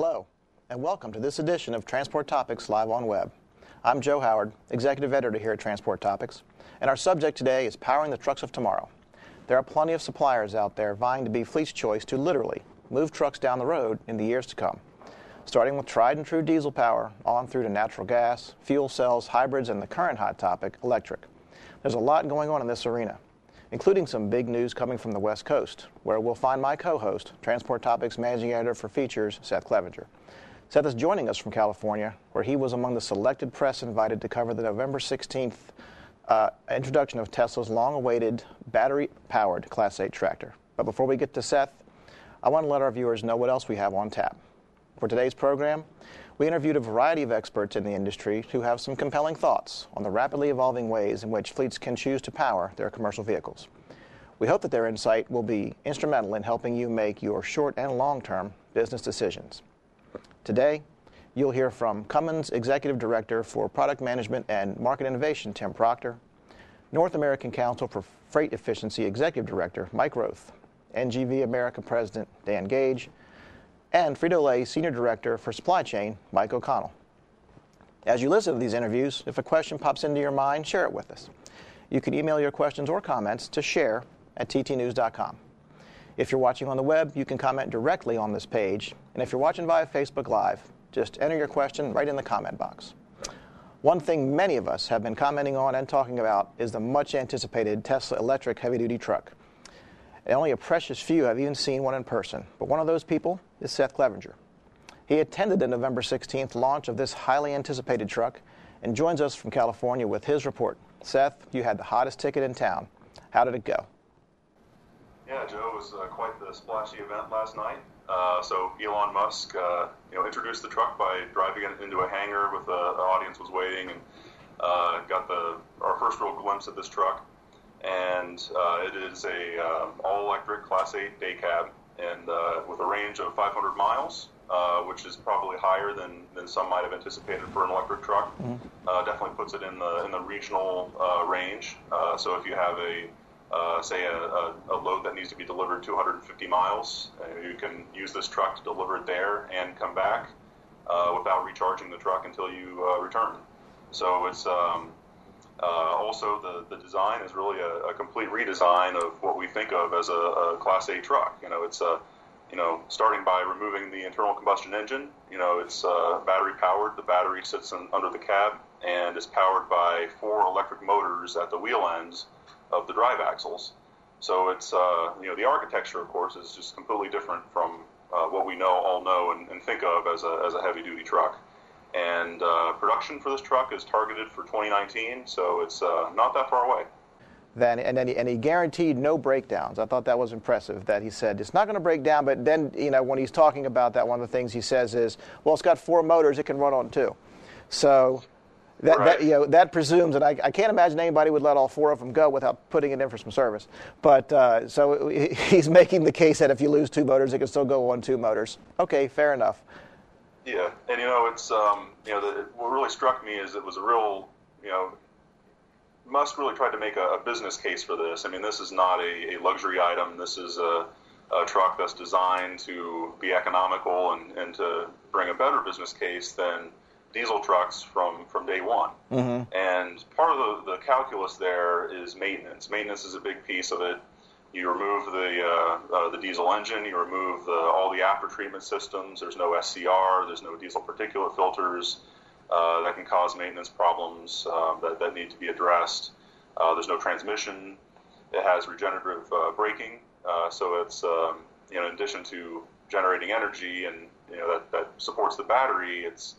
Hello, and welcome to this edition of Transport Topics Live on Web. I'm Joe Howard, Executive Editor here at Transport Topics, and our subject today is powering the trucks of tomorrow. There are plenty of suppliers out there vying to be fleet's choice to literally move trucks down the road in the years to come. Starting with tried and true diesel power, on through to natural gas, fuel cells, hybrids, and the current hot topic, electric. There's a lot going on in this arena, including some big news coming from the West Coast, where we'll find my co host, Transport Topics Managing Editor for Features, Seth Clevenger. Seth is joining us from California, where he was among the selected press invited to cover the November 16th uh, introduction of Tesla's long awaited battery powered Class 8 tractor. But before we get to Seth, I want to let our viewers know what else we have on tap. For today's program, we interviewed a variety of experts in the industry who have some compelling thoughts on the rapidly evolving ways in which fleets can choose to power their commercial vehicles. We hope that their insight will be instrumental in helping you make your short and long term business decisions. Today, you'll hear from Cummins Executive Director for Product Management and Market Innovation, Tim Proctor, North American Council for Freight Efficiency Executive Director, Mike Roeth, NGV America President, Dan Gage, and Frito Lay Senior Director for Supply Chain, Mike O'Connell. As you listen to these interviews, if a question pops into your mind, share it with us. You can email your questions or comments to share at ttnews.com. If you're watching on the web, you can comment directly on this page. And if you're watching via Facebook Live, just enter your question right in the comment box. One thing many of us have been commenting on and talking about is the much anticipated Tesla electric heavy duty truck. And only a precious few have even seen one in person. But one of those people is Seth Clevenger. He attended the November 16th launch of this highly anticipated truck and joins us from California with his report. Seth, you had the hottest ticket in town. How did it go? Yeah, Joe, it was uh, quite the splashy event last night. Uh, so Elon Musk, uh, you know, introduced the truck by driving it into a hangar with the, the audience was waiting, and uh, got the our first real glimpse of this truck. And uh, it is a uh, all-electric Class 8 day cab, and with a range of 500 miles, which is probably higher than, than some might have anticipated for an electric truck. Mm-hmm. definitely puts it in the in the regional range. so if you have a uh, say a, a, a, load that needs to be delivered 250 miles. Uh, you can use this truck to deliver it there and come back uh, without recharging the truck until you uh, return. So it's um, uh, also the, the design is really a, a, complete redesign of what we think of as a, a Class 8 truck. You know, it's a you know, starting by removing the internal combustion engine. You know, it's uh, battery powered. The battery sits in, under the cab and is powered by four electric motors at the wheel ends of the drive axles. So it's uh, you know the architecture, of course, is just completely different from uh, what we know all know and, and, think of as a, as a heavy duty truck. And uh, production for this truck is targeted for 2019, so it's uh, not that far away. Then and then he, and he guaranteed no breakdowns. I thought that was impressive. That he said it's not going to break down, but then you know when he's talking about that, one of the things he says is, well, it's got four motors, it can run on two. So that, right. that, you know, that presumes, and I, I, can't imagine anybody would let all four of them go without putting it in for some service. But uh, so he's making the case that if you lose two motors, it can still go on two motors. Okay, fair enough. Yeah, and you know, it's um, you know, the, what really struck me is it was a real, you know, Musk really tried to make a, a business case for this. I mean, this is not a, a luxury item. This is a, a, truck that's designed to be economical and, and to bring a better business case than diesel trucks from, from day one. Mm-hmm. And part of the, the calculus there is maintenance. Maintenance is a big piece of it. You remove the uh, uh, the diesel engine, you remove the, all the after treatment systems. There's no SCR, there's no diesel particulate filters uh, that can cause maintenance problems um, that, that need to be addressed. Uh, there's no transmission. It has regenerative uh, braking, uh, so it's um, you know in addition to generating energy and you know that, that supports the battery, it's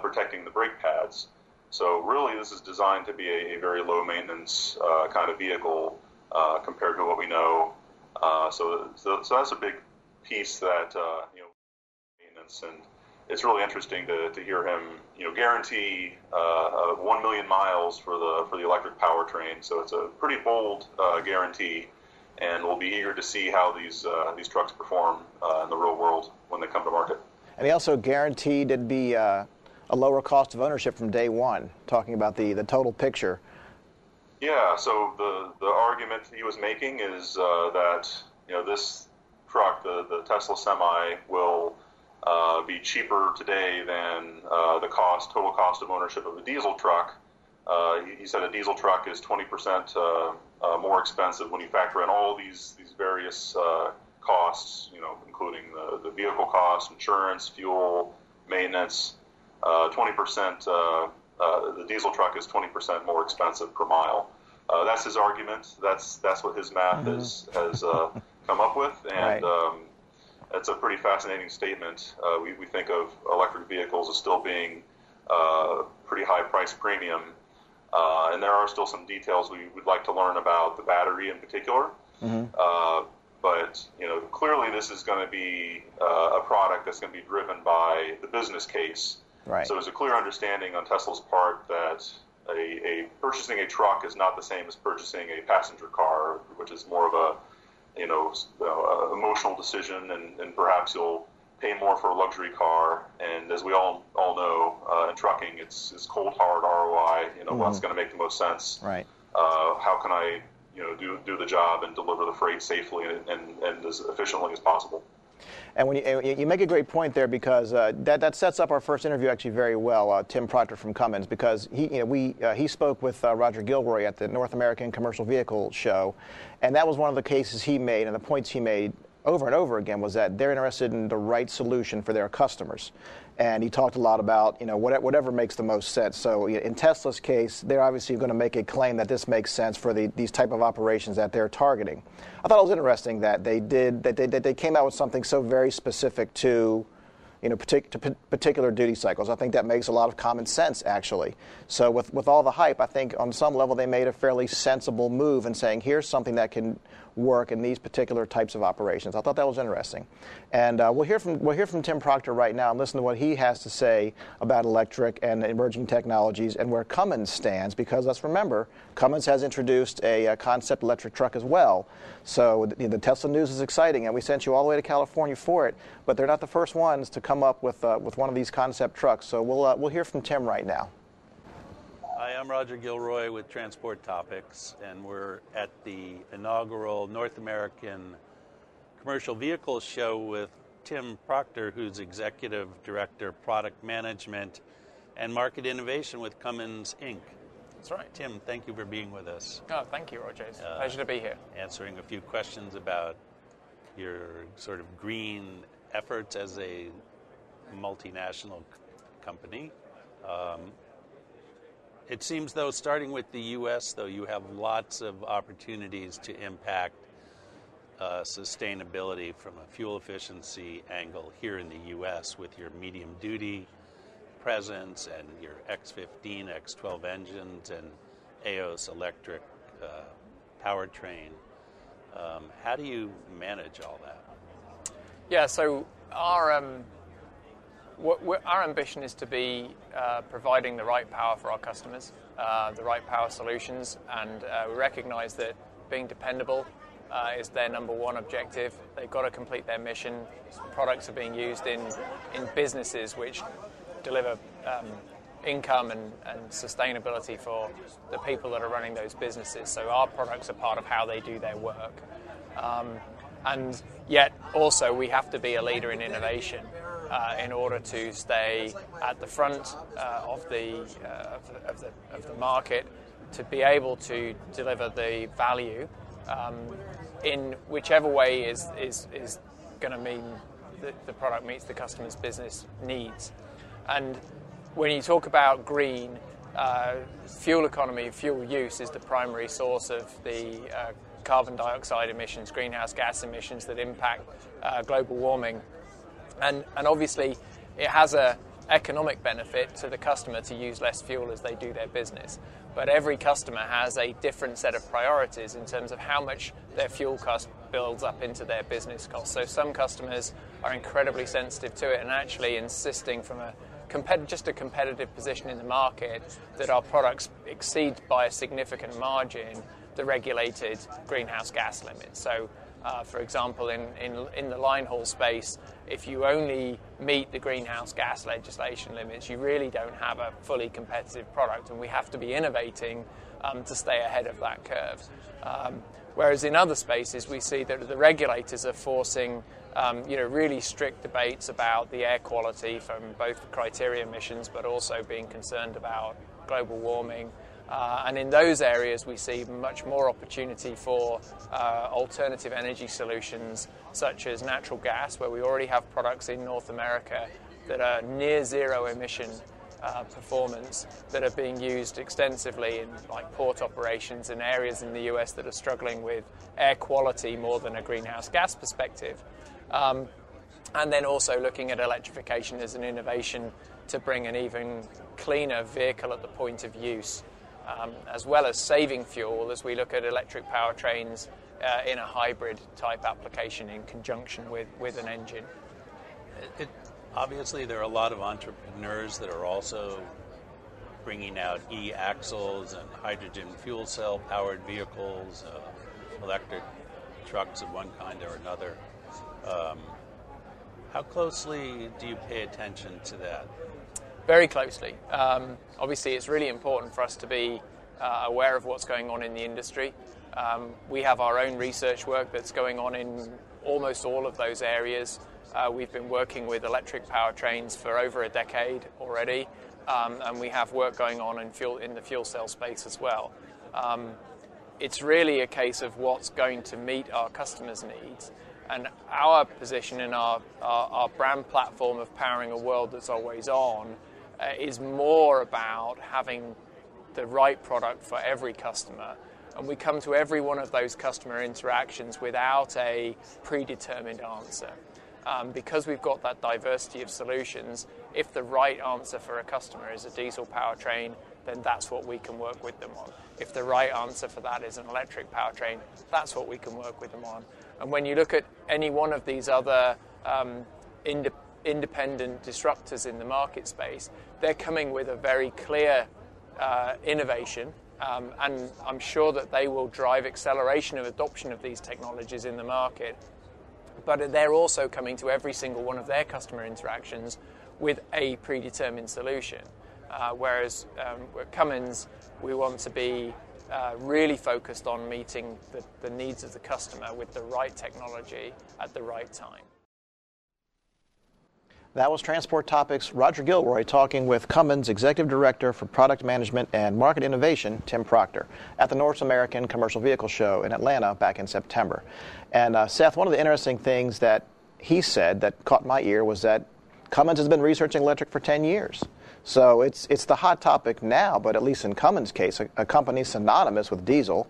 protecting the brake pads. So really, this is designed to be a, a very low maintenance kind of vehicle uh, compared to what we know. Uh, so, so, so, that's a big piece that uh, you know maintenance, and it's really interesting to, to hear him you know guarantee uh, one million miles for the for the electric powertrain. So it's a pretty bold guarantee and we'll be eager to see how these uh, these trucks perform uh, in the real world when they come to market. And he also guaranteed it'd be uh, a lower cost of ownership from day one, talking about the, the total picture. Yeah, so the, the argument he was making is uh, that you know this truck, the, the Tesla Semi, will uh, be cheaper today than uh, the cost total cost of ownership of a diesel truck. Uh, he, he, said a diesel truck is 20% uh, uh, more expensive when you factor in all these these various costs, you know, including the, the vehicle cost, insurance, fuel, maintenance. 20%, the diesel truck is 20% more expensive per mile. That's his argument. That's that's what his math mm-hmm. is, has come up with, and right. um, it's a pretty fascinating statement. Uh, we, we think of electric vehicles as still being uh, pretty high price premium, uh, and there are still some details we would like to learn about the battery in particular. Mm-hmm. Uh, but you know, clearly this is going to be uh, a product that's going to be driven by the business case. Right. So there's a clear understanding on Tesla's part that a, a purchasing a truck is not the same as purchasing a passenger car, which is more of a you know, uh, emotional decision, and, and perhaps you'll pay more for a luxury car. And as we all all know, uh, in trucking, it's it's cold hard ROI. You know, mm-hmm. what's going to make the most sense? Right. Uh, how can I, you know, do do the job and deliver the freight safely and, and, and as efficiently as possible? And when you, you make a great point there because uh, that, that sets up our first interview actually very well, uh, Tim Proctor from Cummins, because he, you know, we, uh, he spoke with uh, Roger Gilroy at the North American Commercial Vehicle Show, and that was one of the cases he made and the points he made over and over again was that they're interested in the right solution for their customers and he talked a lot about you know whatever makes the most sense. So in Tesla's case, they're obviously going to make a claim that this makes sense for the, these type of operations that they're targeting. I thought it was interesting that they did that they, that they came out with something so very specific to you know, partic- particular duty cycles. I think that makes a lot of common sense, actually. So, with, with all the hype, I think on some level they made a fairly sensible move in saying, here's something that can work in these particular types of operations. I thought that was interesting. And uh, we'll, hear from, we'll hear from Tim Proctor right now and listen to what he has to say about electric and emerging technologies and where Cummins stands, because let's remember, Cummins has introduced a, a concept electric truck as well. So the, the, Tesla news is exciting, and we sent you all the way to California for it, but they're not the first ones to come up with, uh, with one of these concept trucks. So we'll, uh, we'll hear from Tim right now. Hi, I'm Roger Gilroy with Transport Topics, and we're at the inaugural North American Commercial Vehicles Show with Tim Proctor, who's Executive Director, Product Management and Market Innovation with Cummins Inc. That's right. Tim, thank you for being with us. Oh, thank you, Roger. It's uh, pleasure to be here. Answering a few questions about your sort of green efforts as a multinational company. Um, it seems, though, starting with the U.S., though, you have lots of opportunities to impact uh, sustainability from a fuel efficiency angle here in the U.S. with your medium duty presence and your X15, X12 engines and AOS electric uh, powertrain. Um, how do you manage all that? Yeah, so our um, our ambition is to be uh, providing the right power for our customers, uh, the right power solutions, and uh, we recognize that being dependable uh, is their number one objective. They've got to complete their mission. Products are being used in, in businesses which deliver um, income and, and, sustainability for the people that are running those businesses. So our products are part of how they do their work. Um, and yet, also, we have to be a leader in innovation uh, in order to stay at the front uh, of, the, uh, of, the, of, the, of, the, market, to be able to deliver the value um, in whichever way is, is, is going to mean that the product meets the customer's business needs. And when you talk about green, uh, fuel economy, fuel use is the primary source of the uh, carbon dioxide emissions, greenhouse gas emissions that impact uh, global warming and, and obviously, it has a economic benefit to the customer to use less fuel as they do their business. But every customer has a different set of priorities in terms of how much their fuel cost builds up into their business cost. So some customers are incredibly sensitive to it and actually insisting from a just a competitive position in the market that our products exceed by a significant margin the regulated greenhouse gas limit. So uh, for example, in, in, in the line haul space, if you only meet the greenhouse gas legislation limits, you really don't have a fully competitive product, and we have to be innovating um, to stay ahead of that curve. Um, Whereas in other spaces, we see that the regulators are forcing um, you know, really strict debates about the air quality from both criteria emissions, but also being concerned about global warming. Uh, and in those areas, we see much more opportunity for uh, alternative energy solutions, such as natural gas, where we already have products in North America that are near zero emission uh, performance that are being used extensively in like port operations in areas in the US that are struggling with air quality more than a greenhouse gas perspective. Um, and then also looking at electrification as an innovation to bring an even cleaner vehicle at the point of use, um, as well as saving fuel as we look at electric powertrains uh, in a hybrid type application in conjunction with, with an engine. It, Obviously, there are a lot of entrepreneurs that are also bringing out e axles and hydrogen fuel cell powered vehicles, uh, electric trucks of one kind or another. Um, how closely do you pay attention to that? Very closely. Um, obviously, it's really important for us to be uh, aware of what's going on in the industry. Um, we have our own research work that's going on in almost all of those areas. Uh, we've been working with electric powertrains for over a decade already, um, and we have work going on in, fuel, in the fuel cell space as well. Um, it's really a case of what's going to meet our customers' needs. And our position in our, our, our brand platform of powering a world that's always on uh, is more about having the right product for every customer. And we come to every one of those customer interactions without a predetermined answer um, because we've got that diversity of solutions, if the right answer for a customer is a diesel powertrain, then that's what we can work with them on. If the right answer for that is an electric powertrain, that's what we can work with them on. And when you look at any one of these other um, independent disruptors in the market space, they're coming with a very clear uh, innovation. Um, and I'm sure that they will drive acceleration of adoption of these technologies in the market but they're also coming to every single one of their customer interactions with a predetermined solution. Uh, whereas um, at Cummins, we want to be uh, really focused on meeting the, the needs of the customer with the right technology at the right time. That was Transport Topics Roger Gilroy talking with Cummins Executive Director for Product Management and Market Innovation, Tim Proctor, at the North American Commercial Vehicle Show in Atlanta back in September. And uh, Seth, one of the interesting things that he said that caught my ear was that Cummins has been researching electric for 10 years. So it's, it's the hot topic now, but at least in Cummins' case, a, a company synonymous with diesel,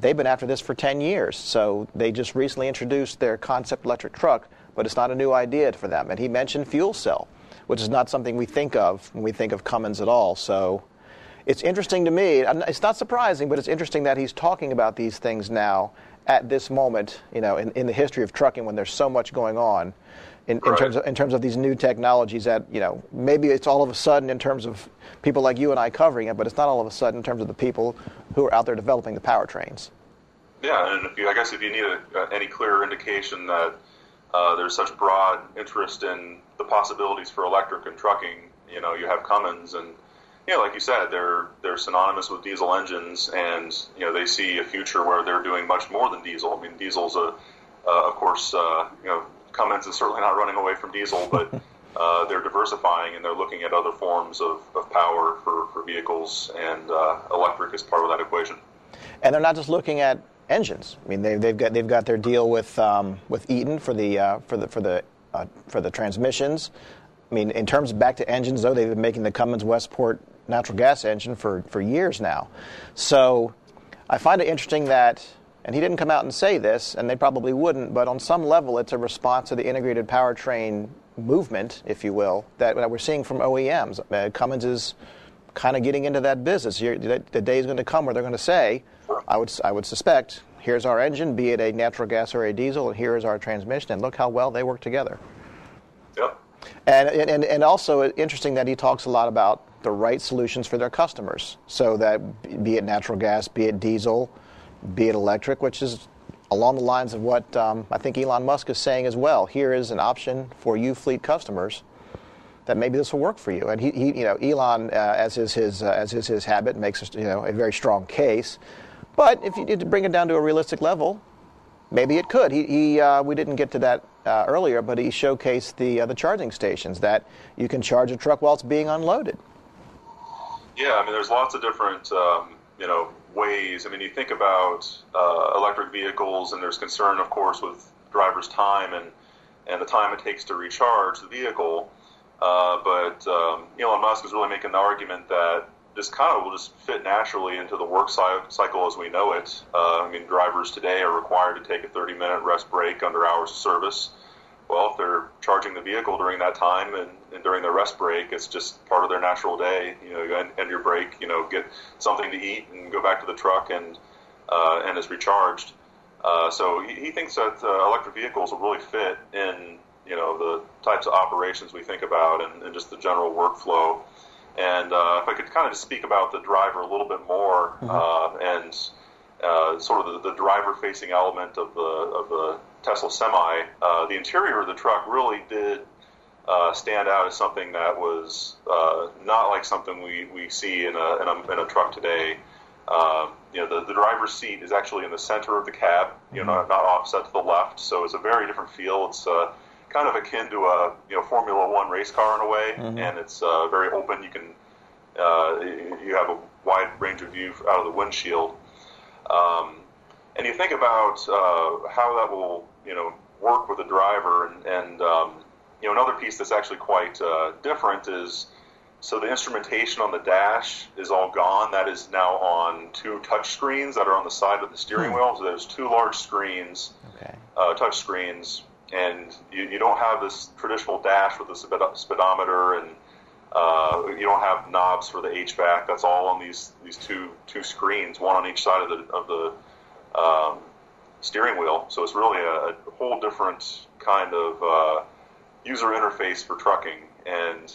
they've been after this for 10 years. So they just recently introduced their concept electric truck but it's not a new idea for them. And he mentioned fuel cell, which is not something we think of when we think of Cummins at all. So it's interesting to me. It's not surprising, but it's interesting that he's talking about these things now at this moment, you know, in, in the history of trucking when there's so much going on. In, in, terms of, in terms of these new technologies that you know maybe it's all of a sudden in terms of people like you and I covering it, but it's not all of a sudden in terms of the people who are out there developing the powertrains. Yeah, and if you, I guess if you need a, uh, any clearer indication that uh, there's such broad interest in the possibilities for electric and trucking. You know, you have Cummins, and you know, like you said, they're they're synonymous with diesel engines, and you know, they see a future where they're doing much more than diesel. I mean, diesel's a, uh, of course, uh, you know, Cummins is certainly not running away from diesel, but uh, they're diversifying and they're looking at other forms of, of power for, for vehicles, and uh, electric is part of that equation. And they're not just looking at engines. I mean, they, they've got they've got their deal with um, with Eaton for the uh, for the for the uh, for the transmissions. I mean, in terms of back to engines, though, they've been making the Cummins Westport natural gas engine for, for years now. So I find it interesting that, and he didn't come out and say this, and they probably wouldn't, but on some level, it's a response to the integrated powertrain movement, if you will, that, that we're seeing from OEMs. Uh, Cummins is kind of getting into that business. You're, the day is going to come where they're going to say, I would, I would suspect, here's our engine, be it a natural gas or a diesel, and here is our transmission, and look how well they work together. Yep. And, and, and also interesting that he talks a lot about the right solutions for their customers. So that be it natural gas, be it diesel, be it electric, which is along the lines of what um, I think Elon Musk is saying as well. Here is an option for you fleet customers that maybe this will work for you. And he, he you know, Elon, uh, as is his uh, as is his habit, makes you know a very strong case. But if you did to bring it down to a realistic level, maybe it could. He, he uh, we didn't get to that uh, earlier, but he showcased the uh, the charging stations that you can charge a truck while it's being unloaded. Yeah, I mean, there's lots of different um, you know ways. I mean, you think about uh, electric vehicles, and there's concern, of course, with drivers' time and and the time it takes to recharge the vehicle. Uh, but um, Elon Musk is really making the argument that this kind of will just fit naturally into the work cycle as we know it. Uh, I mean, drivers today are required to take a 30 minute rest break under hours of service. Well, if they're charging the vehicle during that time and, and during their rest break, it's just part of their natural day. You know, you end, end your break, you know, get something to eat and go back to the truck and uh, and is recharged. Uh, so he, he, thinks that uh, electric vehicles will really fit in, you know, the types of operations we think about and, and just the general workflow. And uh, if I could kind of just speak about the driver a little bit more mm-hmm. Uh, and uh, sort of the, the driver-facing element of the of the Tesla Semi, uh, the interior of the truck really did uh, stand out as something that was uh, not like something we, we see in a, in a, in a truck today. Um, you know, the, the driver's seat is actually in the center of the cab, you know, mm-hmm. not, not offset to the left, so it's a very different feel. It's kind of akin to a you know Formula One race car in a way, mm-hmm. and it's uh, very open. You can uh, you have a wide range of view out of the windshield, um, and you think about uh, how that will you know work with the driver, and, and um, you know another piece that's actually quite uh, different is. So the instrumentation on the dash is all gone. That is now on two touch screens that are on the side of the steering hmm. wheel. So there's two large screens, okay. uh, touch screens, and you, you don't have this traditional dash with a speedometer and uh, you don't have knobs for the HVAC. That's all on these these two two screens, one on each side of the of the um, steering wheel. So it's really a, a whole different kind of uh, user interface for trucking. And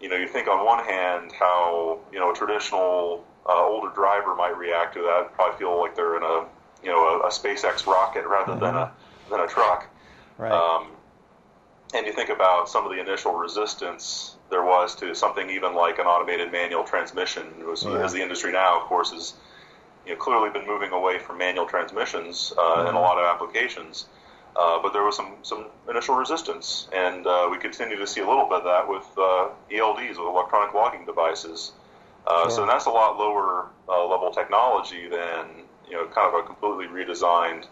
you know, you think on one hand how you know a traditional uh, older driver might react to that, probably feel like they're in a you know a, a SpaceX rocket rather mm-hmm. than a than a truck. Right. Um, and you think about some of the initial resistance there was to something even like an automated manual transmission, was, yeah. as the industry now, of course, has you know, clearly been moving away from manual transmissions uh, mm-hmm. in a mm-hmm. lot of applications. Uh, but there was some, some initial resistance, and uh, we continue to see a little bit of that with uh, ELDs, with electronic logging devices. Uh, sure. So that's a lot lower uh, level technology than you know, kind of a completely redesigned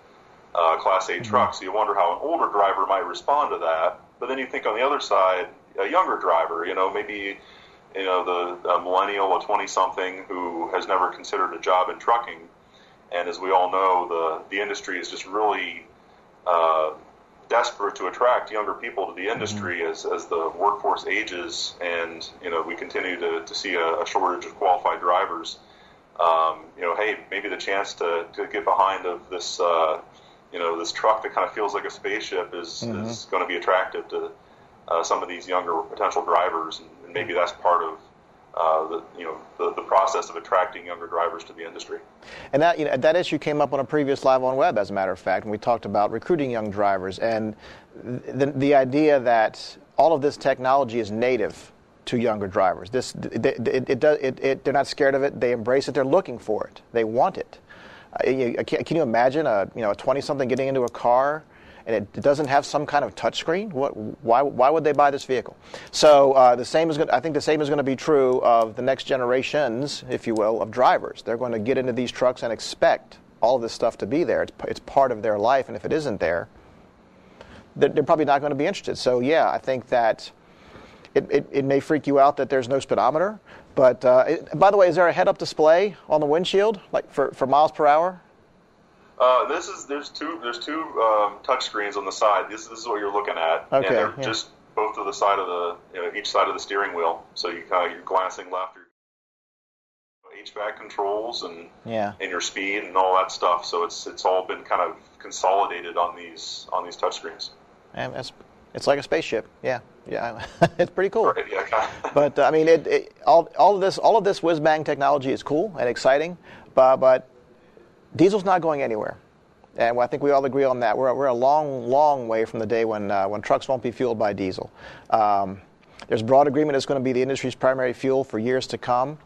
uh, Class 8 mm-hmm. truck. So you wonder how an older driver might respond to that. But then you think on the other side, a younger driver, you know, maybe you know the a millennial, a 20 something who has never considered a job in trucking. And as we all know, the the industry is just really uh, desperate to attract younger people to the mm-hmm. industry mm-hmm. as, as the workforce ages, and you know we continue to, to see a, a shortage of qualified drivers. Um, you know, hey, maybe the chance to, to get behind of this uh, you know this truck that kind of feels like a spaceship is mm-hmm. is going to be attractive to uh, some of these younger potential drivers, and, and maybe that's part of uh, the you know the, the process of attracting younger drivers to the industry. And that you know that issue came up on a previous live on web, as a matter of fact, and we talked about recruiting young drivers and the the idea that all of this technology is native to younger drivers. This it, it, it does it, it, they're not scared of it. They embrace it. They're looking for it. They want it. Uh, can you imagine a you know a 20 something getting into a car and it doesn't have some kind of touchscreen? What, why, why would they buy this vehicle? So uh, the same is going I think the same is going to be true of the next generations, if you will, of drivers. They're going to get into these trucks and expect all this stuff to be there. It's, it's part of their life, and if it isn't there, they're, they're probably not going to be interested. So yeah, I think that it, it, it may freak you out that there's no speedometer, but uh, it, by the way, is there a head-up display on the windshield, like for, for miles per hour? Uh, this is there's two there's two um, touch screens on the side. This, this is what you're looking at, okay, and they're yeah. just both to the side of the you know, each side of the steering wheel. So you kind of you're glancing left, your HVAC controls and yeah. and your speed and all that stuff. So it's it's all been kind of consolidated on these on these touch screens. And it's it's like a spaceship. Yeah, yeah, it's pretty cool. Right, yeah. but uh, I mean, it, it, all all of this all of this whiz bang technology is cool and exciting, but but diesel's not going anywhere. And I think we all agree on that. We're, we're a long, long way from the day when, uh, when trucks won't be fueled by diesel. Um, there's broad agreement it's going to be the industry's primary fuel for years to come.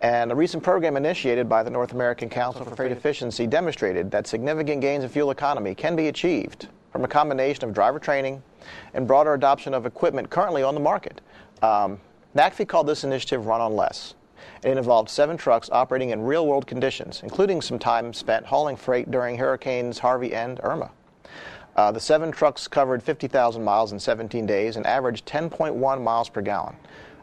And a recent program initiated by the North American Council for Freight Efficiency demonstrated that significant gains in fuel economy can be achieved from a combination of driver training and broader adoption of equipment currently on the market. Um, NACFE called this initiative Run on Less. It involved seven trucks operating in real world conditions, including some time spent hauling freight during Hurricanes Harvey and Irma. Uh, the seven trucks covered 50,000 miles in 17 days and averaged 10.1 miles per gallon.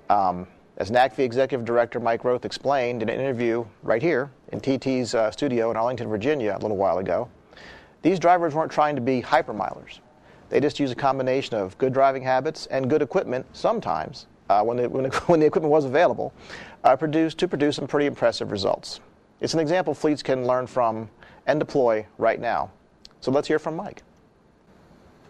Um, as NACFE Executive Director Mike Roeth explained in an interview right here in TT's uh, studio in Arlington, Virginia, a little while ago, these drivers weren't trying to be hypermilers. They just use a combination of good driving habits and good equipment sometimes, uh, when, the, when, the, when, the, equipment was available, uh, produced, to produce some pretty impressive results. It's an example fleets can learn from and deploy right now. So let's hear from Mike.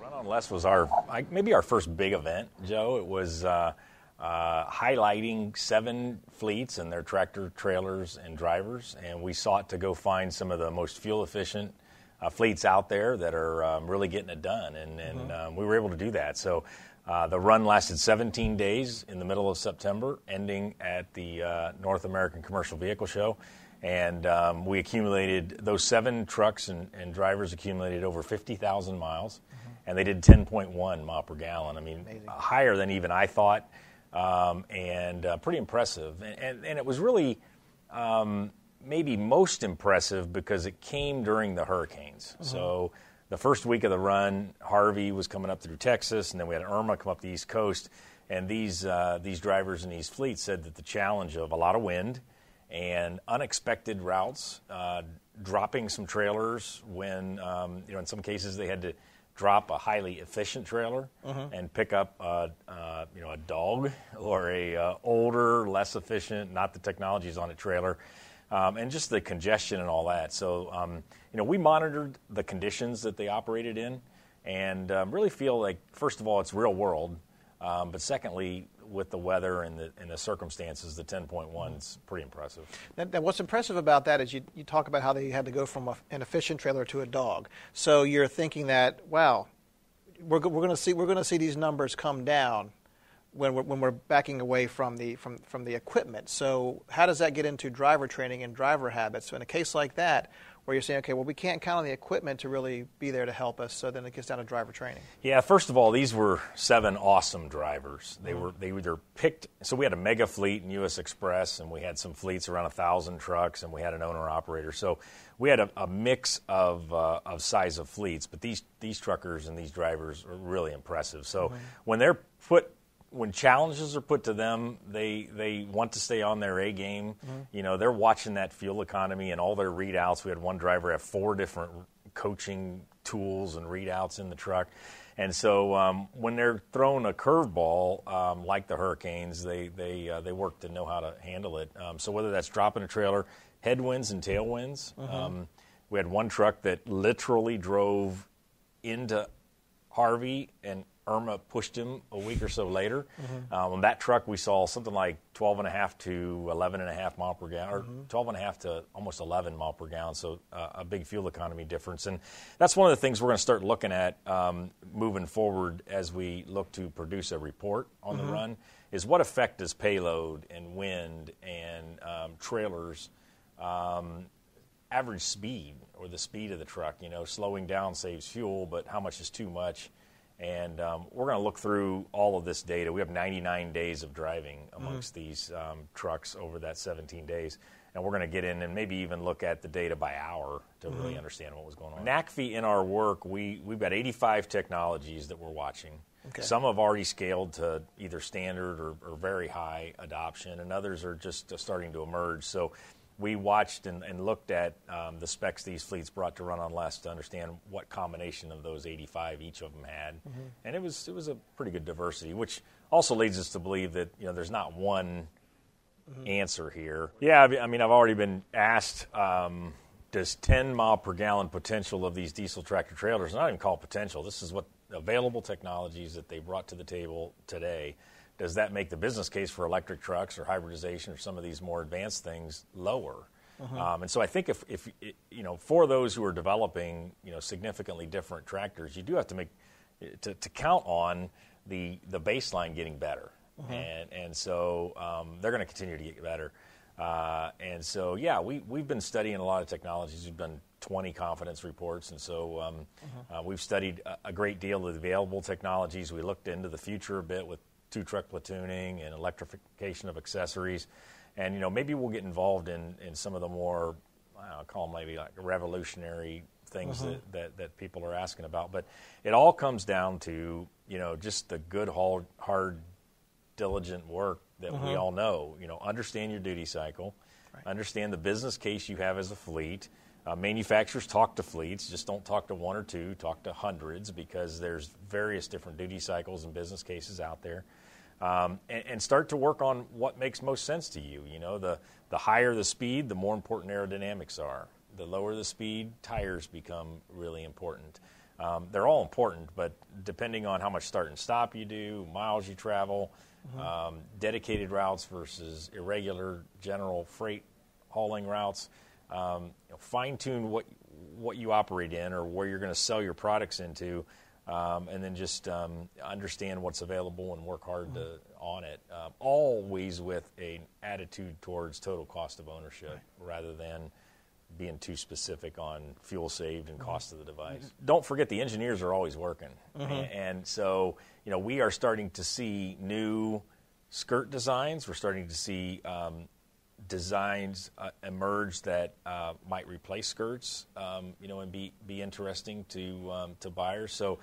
Run on Less was our maybe our first big event, Joe. It was uh, uh, highlighting seven fleets and their tractor trailers and drivers, and we sought to go find some of the most fuel efficient uh, fleets out there that are um, really getting it done, and, and mm-hmm. um, we were able to do that. So uh, the run lasted 17 days in the middle of September, ending at the uh, North American Commercial Vehicle Show. And um, we accumulated, those seven trucks and, and drivers accumulated over 50,000 miles, mm-hmm. and they did 10.1 mile per gallon. I mean, Amazing. higher than even I thought um, and uh, pretty impressive. And, and, and, it was really um, maybe most impressive because it came during the hurricanes. Mm-hmm. So the first week of the run, Harvey was coming up through Texas, and then we had Irma come up the East Coast. And these uh, these drivers in these fleets said that the challenge of a lot of wind and unexpected routes, uh, dropping some trailers when um, you know in some cases they had to drop a highly efficient trailer mm-hmm. and pick up a, uh, you know a dog or a uh, older, less efficient, not the technologies on a trailer, um, and just the congestion and all that. So um, you know we monitored the conditions that they operated in, and um, really feel like first of all it's real world, um, but secondly with the weather and the, and the circumstances, the 10.1 is pretty impressive. Now, what's impressive about that is you, you talk about how they had to go from a, an efficient trailer to a dog. So you're thinking that, wow, we're, we're going to see we're going to see these numbers come down when we're, when we're backing away from the from, from the equipment. So how does that get into driver training and driver habits? So in a case like that, where you're saying, okay, well, we can't count on the equipment to really be there to help us. So then it gets down to driver training. Yeah, first of all, these were seven awesome drivers. They were they were picked. So we had a mega fleet in U.S. Xpress, and we had some fleets around a thousand trucks, and we had an owner operator. So we had a, a mix of uh, of size of fleets. But these these truckers and these drivers are really impressive. So mm-hmm. when they're put when challenges are put to them, they they want to stay on their A game. Mm-hmm. You know, they're watching that fuel economy and all their readouts. We had one driver have four different coaching tools and readouts in the truck. And so um, when they're thrown a curveball um, like the Hurricanes, they they uh, they work to know how to handle it. Um, so whether that's dropping a trailer, headwinds and tailwinds. Mm-hmm. Um, we had one truck that literally drove into Harvey and Irma pushed him a week or so later. Mm-hmm. Um, on that truck, we saw something like 12 and a half to 11 and a half mile per gallon, or mm-hmm. 12 and a half to almost 11 mile per gallon. So uh, a big fuel economy difference, and that's one of the things we're going to start looking at um, moving forward as we look to produce a report on mm-hmm. the run. Is what effect does payload and wind and um, trailers um, average speed or the speed of the truck. You know, slowing down saves fuel, but how much is too much? And um, we're going to look through all of this data. We have 99 days of driving amongst mm-hmm. these um, trucks over that 17 days. And we're going to get in and maybe even look at the data by hour to mm-hmm. really understand what was going on. NACFE, in our work, we, we've got 85 technologies that we're watching. Okay. Some have already scaled to either standard or, or, very high adoption, and others are just starting to emerge. So we watched and, and looked at um, the specs these fleets brought to run on less to understand what combination of those 85 each of them had, mm-hmm. and it was it was a pretty good diversity, which also leads us to believe that you know there's not one mm-hmm. answer here. Yeah, I mean I've already been asked. Um, does 10 mile per gallon potential of these diesel tractor trailers, not even call potential, this is what available technologies that they brought to the table today does that make the business case for electric trucks or hybridization or some of these more advanced things lower? Uh-huh. Um, and so I think if, if you know for those who are developing you know significantly different tractors, you do have to make to, to count on the the baseline getting better, uh-huh. and and so um, they're going to continue to get better. Uh, and so, yeah, we, we've been studying a lot of technologies. We've done 20 confidence reports, and so um, mm-hmm. uh, we've studied a, a, great deal of the available technologies. We looked into the future a bit with two truck platooning and electrification of accessories. And, you know, maybe we'll get involved in, in some of the more, I'll call them maybe like revolutionary things mm-hmm. that, that, that people are asking about. But it all comes down to, you know, just the good, hard, hard diligent work that mm-hmm. we all know. You know, understand your duty cycle, right. understand the business case you have as a fleet. Uh, manufacturers talk to fleets, just don't talk to one or two, talk to hundreds because there's various different duty cycles and business cases out there. Um, and, and, start to work on what makes most sense to you. You know, the, the higher the speed, the more important aerodynamics are. The lower the speed, tires become really important. Um, they're all important, but depending on how much start and stop you do, miles you travel, mm-hmm. um, dedicated routes versus irregular general freight hauling routes, um, you know, fine tune what what you operate in or where you're going to sell your products into um, and then just um, understand what's available and work hard to, on it. Um, always with an attitude towards total cost of ownership right. rather than being too specific on fuel saved and mm-hmm. cost of the device. Mm-hmm. Don't forget the engineers are always working, mm-hmm. and, and so you know we are starting to see new skirt designs. We're starting to see um, designs uh, emerge that uh, might replace skirts, um, you know, and be be interesting to um, to buyers. So,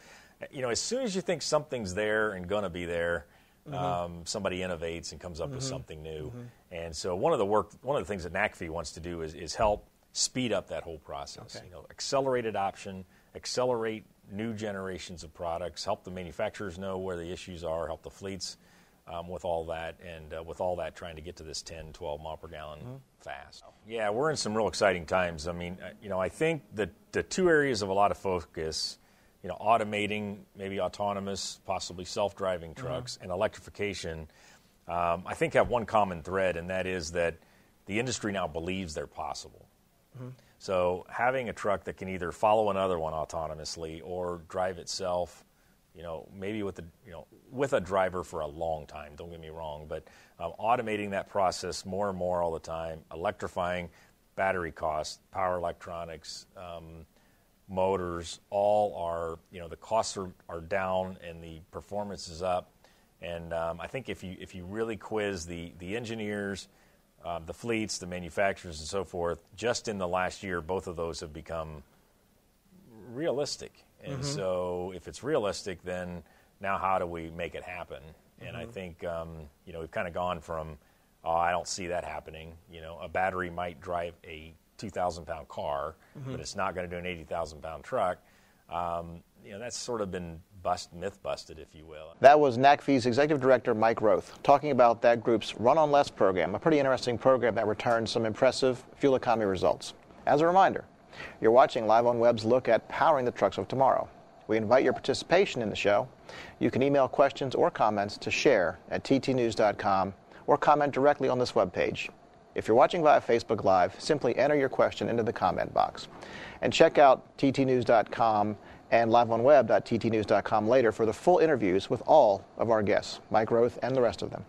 you know, as soon as you think something's there and going to be there, mm-hmm. um, somebody innovates and comes up mm-hmm. with something new. Mm-hmm. And so, one of the work, one of the things that NACFE wants to do is, is help speed up that whole process. Okay. You know, accelerate adoption, accelerate new generations of products, help the manufacturers know where the issues are, help the fleets um, with all that, and uh, with all that, trying to get to this 10, 12 mile per gallon mm-hmm. fast. Yeah, we're in some real exciting times. I mean, uh, you know, I think that the two areas of a lot of focus, you know, automating, maybe autonomous, possibly self driving mm-hmm. trucks, mm-hmm. and electrification, um, I think have one common thread, and that is that the industry now believes they're possible. Mm-hmm. So having a truck that can either follow another one autonomously or drive itself you know, maybe with the, you know, with a driver for a long time. Don't get me wrong, but um, automating that process more and more all the time, electrifying battery costs, power electronics, um, motors, all are, you know, the costs are, are down and the performance is up. And um, I think if you if you really quiz the the engineers, uh, the fleets, the manufacturers, and so forth, just in the last year, both of those have become realistic and mm-hmm. so, if it's realistic, then now how do we make it happen? And mm-hmm. I think um, you know we've kind of gone from oh I don't see that happening. You know, a battery might drive a 2,000 pound car, mm-hmm. but it's not going to do an 80,000 pound truck. Um, you know, that's sort of been bust, myth busted, if you will. That was NACFE's Executive Director Mike Roeth talking about that group's Run on Less program, a pretty interesting program that returned some impressive fuel economy results. As a reminder, you're watching Live on Web's look at powering the trucks of tomorrow. We invite your participation in the show. You can email questions or comments to share at ttnews.com or comment directly on this webpage. If you're watching via Facebook Live, simply enter your question into the comment box. And check out ttnews.com and liveonweb.ttnews.com later for the full interviews with all of our guests, Mike Roeth and the rest of them.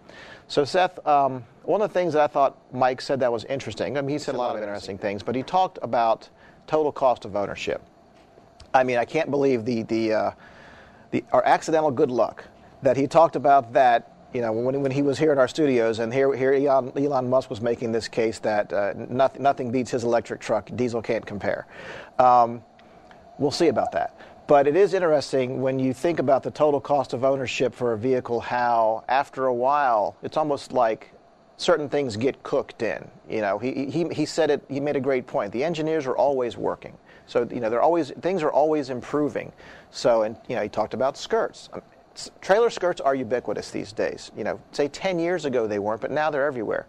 So, Seth, um, one of the things that I thought Mike said that was interesting, I mean, he said a lot of interesting things, but he talked about total cost of ownership. I mean, I can't believe the, the, uh, the our accidental good luck that he talked about that you know, when, when he was here in our studios, and here, here Elon, Elon Musk was making this case that uh, nothing, nothing beats his electric truck, diesel can't compare. Um, we'll see about that. But it is interesting when you think about the total cost of ownership for a vehicle, how after a while, it's almost like certain things get cooked in. You know, he, he, he said it, he made a great point. The engineers are always working. So, you know, they're always, things are always improving. So, and, you know, he talked about skirts. Um, trailer skirts are ubiquitous these days. You know, say 10 years ago they weren't, but now they're everywhere.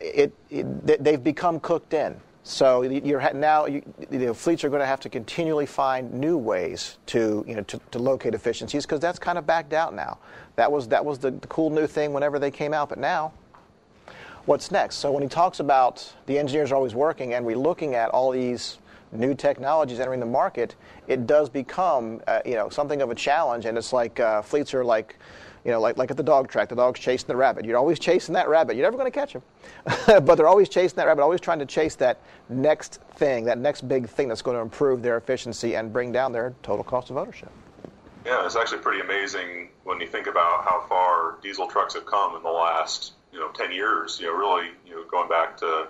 It, it they've become cooked in. So you're now you, you know, fleets are going to have to continually find new ways to you know to, to locate efficiencies because that's kind of backed out now. That was that was the, the cool new thing whenever they came out, but now what's next? So when he talks about the engineers are always working and we're looking at all these new technologies entering the market, it does become uh, you know something of a challenge, and it's like uh, fleets are like You know, like, like at the dog track, the dog's chasing the rabbit. You're always chasing that rabbit. You're never going to catch him. but they're always chasing that rabbit, always trying to chase that next thing, that next big thing that's going to improve their efficiency and bring down their total cost of ownership. Yeah, it's actually pretty amazing when you think about how far diesel trucks have come in the last, you know, 10 years. You know, really, you know, going back to,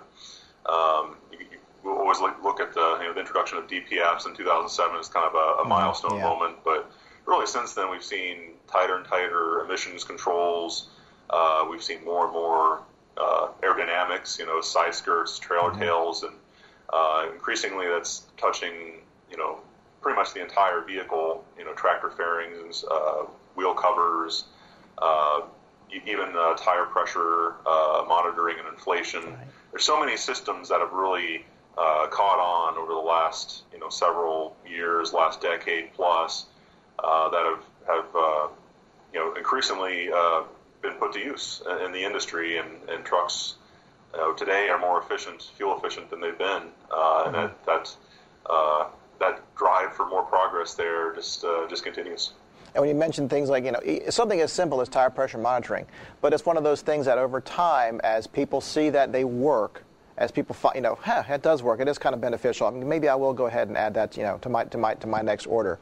um, you, you always look, look at the, you know, the introduction of DPFs in 2007 as kind of a, a mm-hmm. milestone yeah. moment, but really since then we've seen tighter and tighter emissions controls. Uh, we've seen more and more uh, aerodynamics, you know, side skirts, trailer mm-hmm. tails, and uh, increasingly that's touching, you know, pretty much the entire vehicle. You know, tractor fairings, uh, wheel covers, uh, even uh, tire pressure monitoring and inflation. Right. There's so many systems that have really caught on over the last, you know, several years, last decade plus, that have have you know, increasingly uh, been put to use in the industry, and, and trucks Know, today are more efficient, fuel efficient than they've been, uh, and that that, uh, that drive for more progress there just uh, just continues. And when you mention things like, you know, something as simple as tire pressure monitoring, but it's one of those things that over time, as people see that they work, as people find, you know, huh, it does work, it is kind of beneficial. I mean, maybe I will go ahead and add that, you know, to my to my to my next order.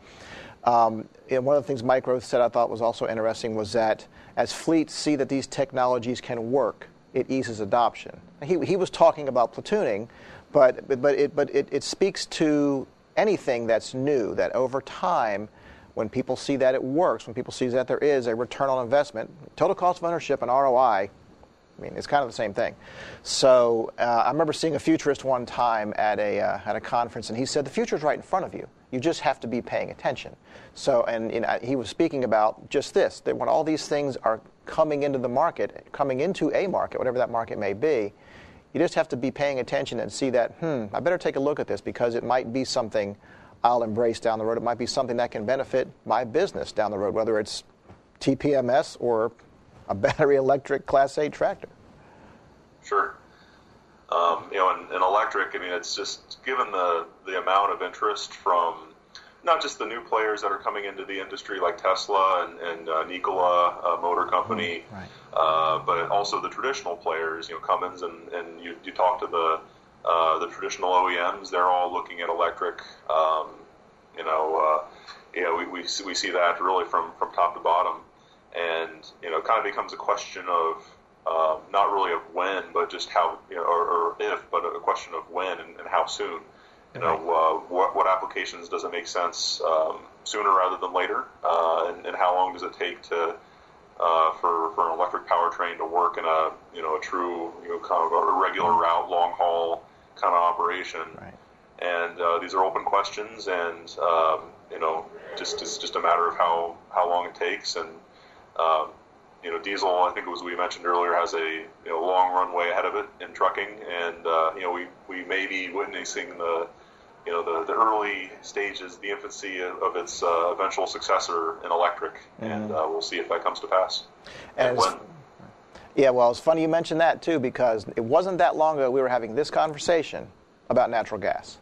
Um, and one of the things Mike Roeth said I thought was also interesting was that as fleets see that these technologies can work, it eases adoption. He, he was talking about platooning, but, but, it, but it, it speaks to anything that's new, that over time, when people see that it works, when people see that there is a return on investment, total cost of ownership and ROI, I mean, it's kind of the same thing. So uh, I remember seeing a futurist one time at a, uh, at a conference, and he said, The future is right in front of you. You just have to be paying attention. So, and you know, he was speaking about just this that when all these things are coming into the market, coming into a market, whatever that market may be, you just have to be paying attention and see that, hmm, I better take a look at this because it might be something I'll embrace down the road. It might be something that can benefit my business down the road, whether it's TPMS or a battery electric Class 8 tractor. Sure. Um, you know, in, in, electric, I mean, it's just given the the amount of interest from not just the new players that are coming into the industry like Tesla and, and uh, Nikola uh, Motor Company, mm, right. uh, but also the traditional players. You know, Cummins and, and you, you talk to the uh, the traditional OEMs; they're all looking at electric. Um, you know, uh, know, we, we we see that really from from top to bottom, and you know, it kind of becomes a question of um, not really of when, but just how, you know, or, or if, but a question of when and, and how soon. You know, uh, what, what applications does it make sense um, sooner rather than later, uh, and, and how long does it take to uh, for for an electric powertrain to work in a you know a true you know kind of a regular route, long haul kind of operation. Right. And uh, these are open questions, and um, you know, just it's just a matter of how how long it takes, and um, you know, diesel, I think it was we mentioned earlier, has a you know, long runway ahead of it in trucking, and uh, you know we, we may be witnessing the you know the, the early stages, the infancy of, of its uh, eventual successor in electric, mm-hmm. and uh, we'll see if that comes to pass. And, and when. Yeah, well, it's funny you mentioned that too because it wasn't that long ago we were having this conversation about natural gas.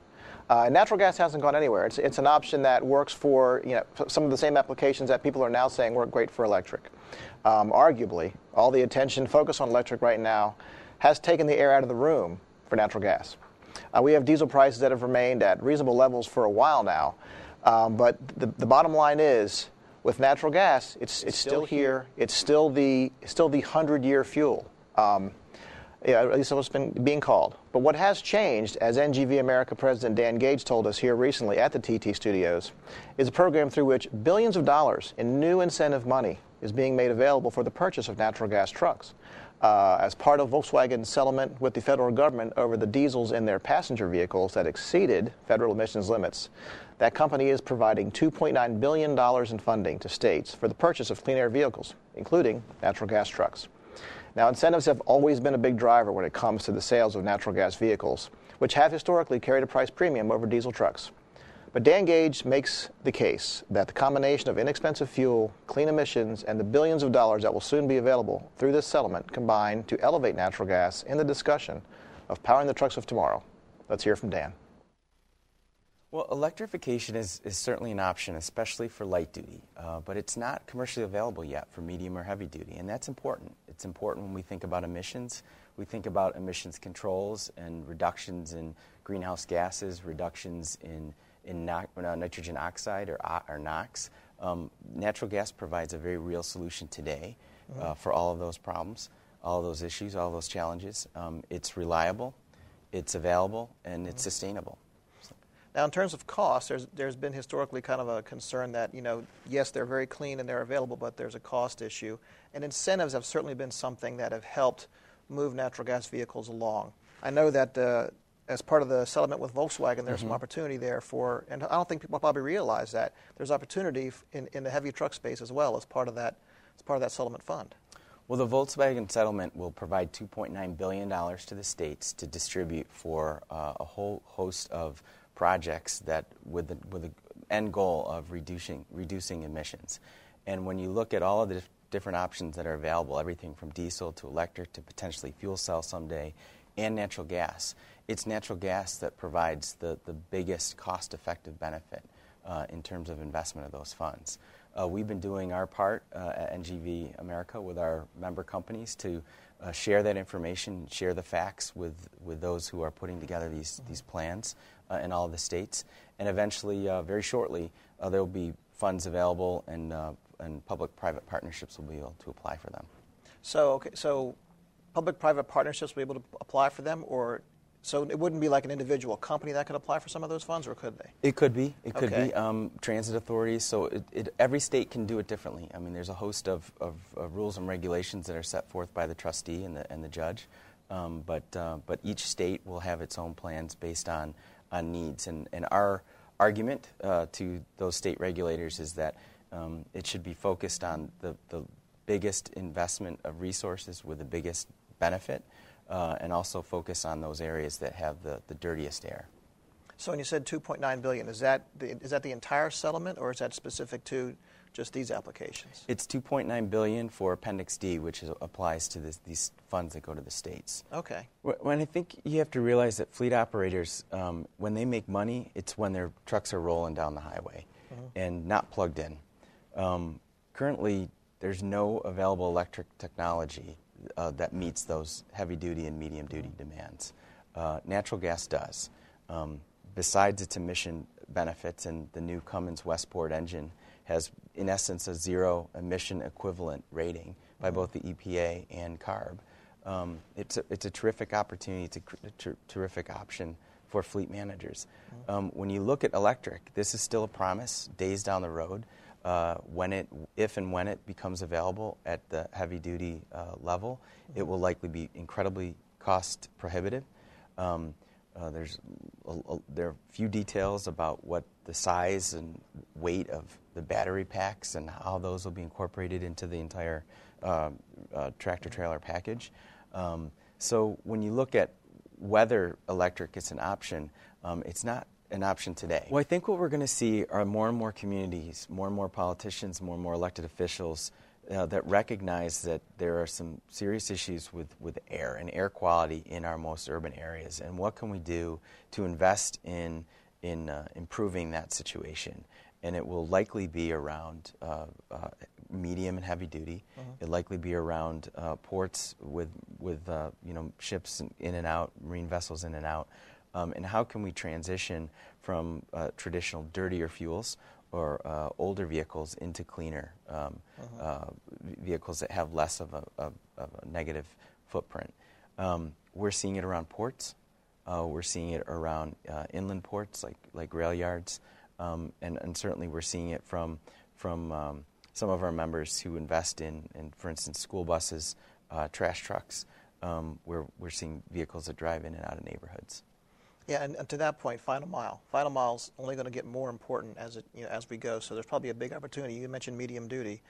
Uh, natural gas hasn't gone anywhere. It's, it's an option that works for you know, some of the same applications that people are now saying work great for electric. Um, arguably, all the attention focused on electric right now has taken the air out of the room for natural gas. Uh, we have diesel prices that have remained at reasonable levels for a while now, um, but the, the bottom line is with natural gas, it's, it's, still, still here. It's still the, still the 100 year fuel. Um, yeah, at least it's been being called. But what has changed, as NGV America President Dan Gage told us here recently at the TT Studios, is a program through which billions of dollars in new incentive money is being made available for the purchase of natural gas trucks. Uh, as part of Volkswagen's settlement with the federal government over the diesels in their passenger vehicles that exceeded federal emissions limits, that company is providing $2.9 billion in funding to states for the purchase of clean air vehicles, including natural gas trucks. Now, incentives have always been a big driver when it comes to the sales of natural gas vehicles, which have historically carried a price premium over diesel trucks. But Dan Gage makes the case that the combination of inexpensive fuel, clean emissions, and the billions of dollars that will soon be available through this settlement combine to elevate natural gas in the discussion of powering the trucks of tomorrow. Let's hear from Dan. Well, electrification is, is certainly an option, especially for light duty, uh, but it's not commercially available yet for medium or heavy duty, and that's important. It's important when we think about emissions. We think about emissions controls and reductions in greenhouse gases, reductions in, in no, uh, nitrogen oxide or, uh, or NOx. Um, natural gas provides a very real solution today uh, mm-hmm. for all of those problems, all of those issues, all of those challenges. Um, it's reliable, it's available, and it's mm-hmm. sustainable. Now, in terms of cost, there's there's been historically kind of a concern that you know, yes, they're very clean and they're available, but there's a cost issue. And incentives have certainly been something that have helped move natural gas vehicles along. I know that uh, as part of the settlement with Volkswagen, there's mm-hmm. some opportunity there for, and I don't think people probably realize that there's opportunity in, in the heavy truck space as well as part of that as part of that settlement fund. Well, the Volkswagen settlement will provide $2.9 billion to the states to distribute for uh, a whole host of projects that with the, with the end goal of reducing, reducing emissions. And when you look at all of the different options that are available, everything from diesel to electric to potentially fuel cell someday, and natural gas, it's natural gas that provides the, the biggest cost effective benefit uh, in terms of investment of those funds. Uh, we've been doing our part uh, at NGV America with our member companies to uh, share that information, share the facts with, with those who are putting together these, these plans uh, in all the states. And eventually, uh, very shortly, uh, there will be funds available and, and public private partnerships will be able to apply for them. So, okay, so public private partnerships will be able to apply for them, or so it wouldn't be like an individual company that could apply for some of those funds, or could they? It could be. It could okay. be um, transit authorities. So it, it, every state can do it differently. I mean, there's a host of, of, of, rules and regulations that are set forth by the trustee and the, and the judge. Um, but, uh, but each state will have its own plans based on on needs. And, and our argument uh, to those state regulators is that um, it should be focused on the, the biggest investment of resources with the biggest benefit, uh, and also focus on those areas that have the, the dirtiest air. So, when you said 2.9 billion, is that the, is that the entire settlement, or is that specific to just these applications? It's 2.9 billion for Appendix D, which is, applies to this, these funds that go to the states. Okay. When I think you have to realize that fleet operators, um, when they make money, it's when their trucks are rolling down the highway mm-hmm. and not plugged in. Um, currently, there's no available electric technology uh, that meets those heavy duty and medium duty demands. Uh, natural gas does. Um, besides its emission benefits and the new Cummins Westport engine has, in essence, a zero emission equivalent rating by both the EPA and CARB. Um, it's, a, it's a terrific opportunity, it's a ter- terrific option for fleet managers. Um, when you look at electric, this is still a promise days down the road. Uh, when it, if and when it becomes available at the heavy duty uh, level, it will likely be incredibly cost prohibitive. Um, uh, there's a, a, there are few details about what the size and weight of the battery packs and how those will be incorporated into the entire uh, uh, tractor trailer package. Um, so when you look at whether electric is an option, um, it's not an option today. Well, I think what we're going to see are more and more communities, more and more politicians, more and more elected officials uh, that recognize that there are some serious issues with, with air and air quality in our most urban areas. And what can we do to invest in, in uh, improving that situation? And it will likely be around uh, uh medium and heavy duty. Uh-huh. It'll likely be around uh, ports with, with uh, you know, ships in and out, marine vessels in and out. Um, and how can we transition from traditional dirtier fuels or uh, older vehicles into cleaner um, uh-huh. uh, vehicles that have less of a, of, of a negative footprint. Um, we're seeing it around ports. Uh, we're seeing it around uh, inland ports like, like rail yards. Um, and, and, certainly we're seeing it from, from um, some of our members who invest in, in for instance, school buses, uh, trash trucks, um, where we're seeing vehicles that drive in and out of neighborhoods. Yeah, and, and, to that point, final mile. Final mile is only going to get more important as it you know, as we go. So there's probably a big opportunity. You mentioned medium duty.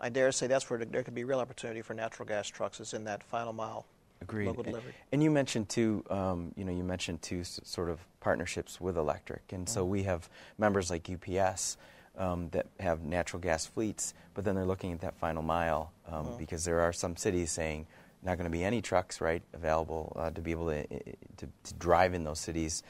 I dare say that's where there could be real opportunity for natural gas trucks. Is in that final mile. Agreed. Local delivery. And, and you mentioned too. Um, you know, you mentioned two s- sort of partnerships with electric, and mm-hmm. so we have members like UPS. Um, that have natural gas fleets, but then they're looking at that final mile um, mm-hmm. because there are some cities saying, not going to be any trucks, right, available uh, to be able to, to, to, drive in those cities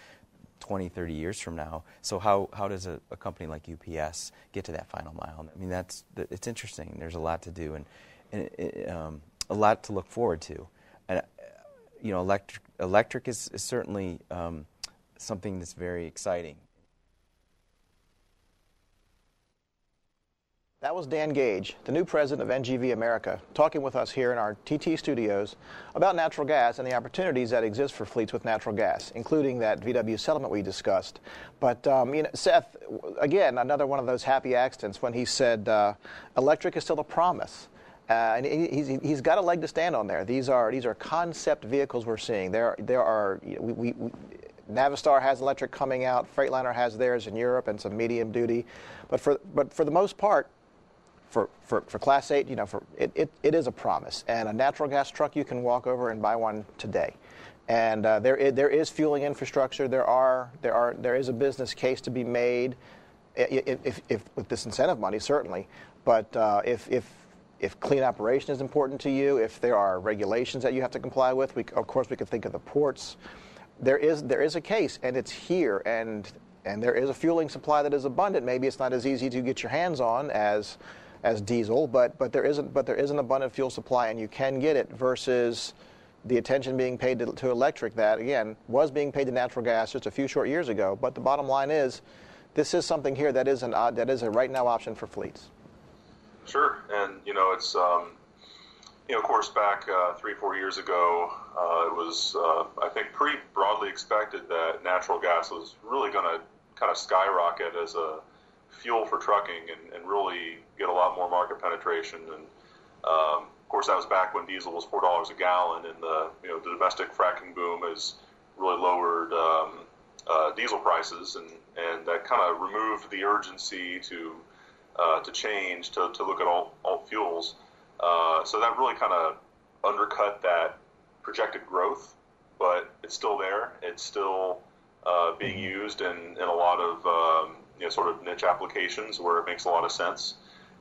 20, 30 years from now. So how, how does a, a, company like UPS get to that final mile? I mean, that's it's interesting. There's a lot to do and, and it, um, a lot to look forward to. And you know, electric electric is, is certainly um, something that's very exciting. That was Dan Gage, the new president of NGV America, talking with us here in our TT studios about natural gas and the opportunities that exist for fleets with natural gas, including that VW settlement we discussed. But um, you know, Seth, again, another one of those happy accidents when he said uh, electric is still a promise. Uh, and he's, he's got a leg to stand on there. These are these are concept vehicles we're seeing. There there are you know, we, we, we, Navistar has electric coming out. Freightliner has theirs in Europe and some medium duty, but for but for the most part, for, for, for Class 8, you know, for, it, it, it is a promise. And a natural gas truck, you can walk over and buy one today. And uh, there, is, there is fueling infrastructure. There, are, there, are, there is a business case to be made if, if, if with this incentive money, certainly. But uh, if, if, if clean operation is important to you, if there are regulations that you have to comply with, we, of course, we could think of the ports. There is, there is a case, and it's here. And, and there is a fueling supply that is abundant. Maybe it's not as easy to get your hands on as as diesel, but but there isn't but there is an abundant fuel supply, and you can get it versus the attention being paid to, to, electric that again was being paid to natural gas just a few short years ago. But the bottom line is, this is something here that is an odd, that is a right now option for fleets. Sure, and you know it's um, you know of course back uh, three four years ago uh, it was uh, I think pretty broadly expected that natural gas was really going to kind of skyrocket as a fuel for trucking and, and really get a lot more market penetration. And um, of course, that was back when diesel was four dollars a gallon, and the you know the domestic fracking boom has really lowered um, uh, diesel prices, and and that kind of removed the urgency to uh, to change to, to look at all alt fuels. Uh, so that really kind of undercut that projected growth, but it's still there. It's still uh, being mm-hmm. used in, in a lot of um, you know, sort of niche applications where it makes a lot of sense.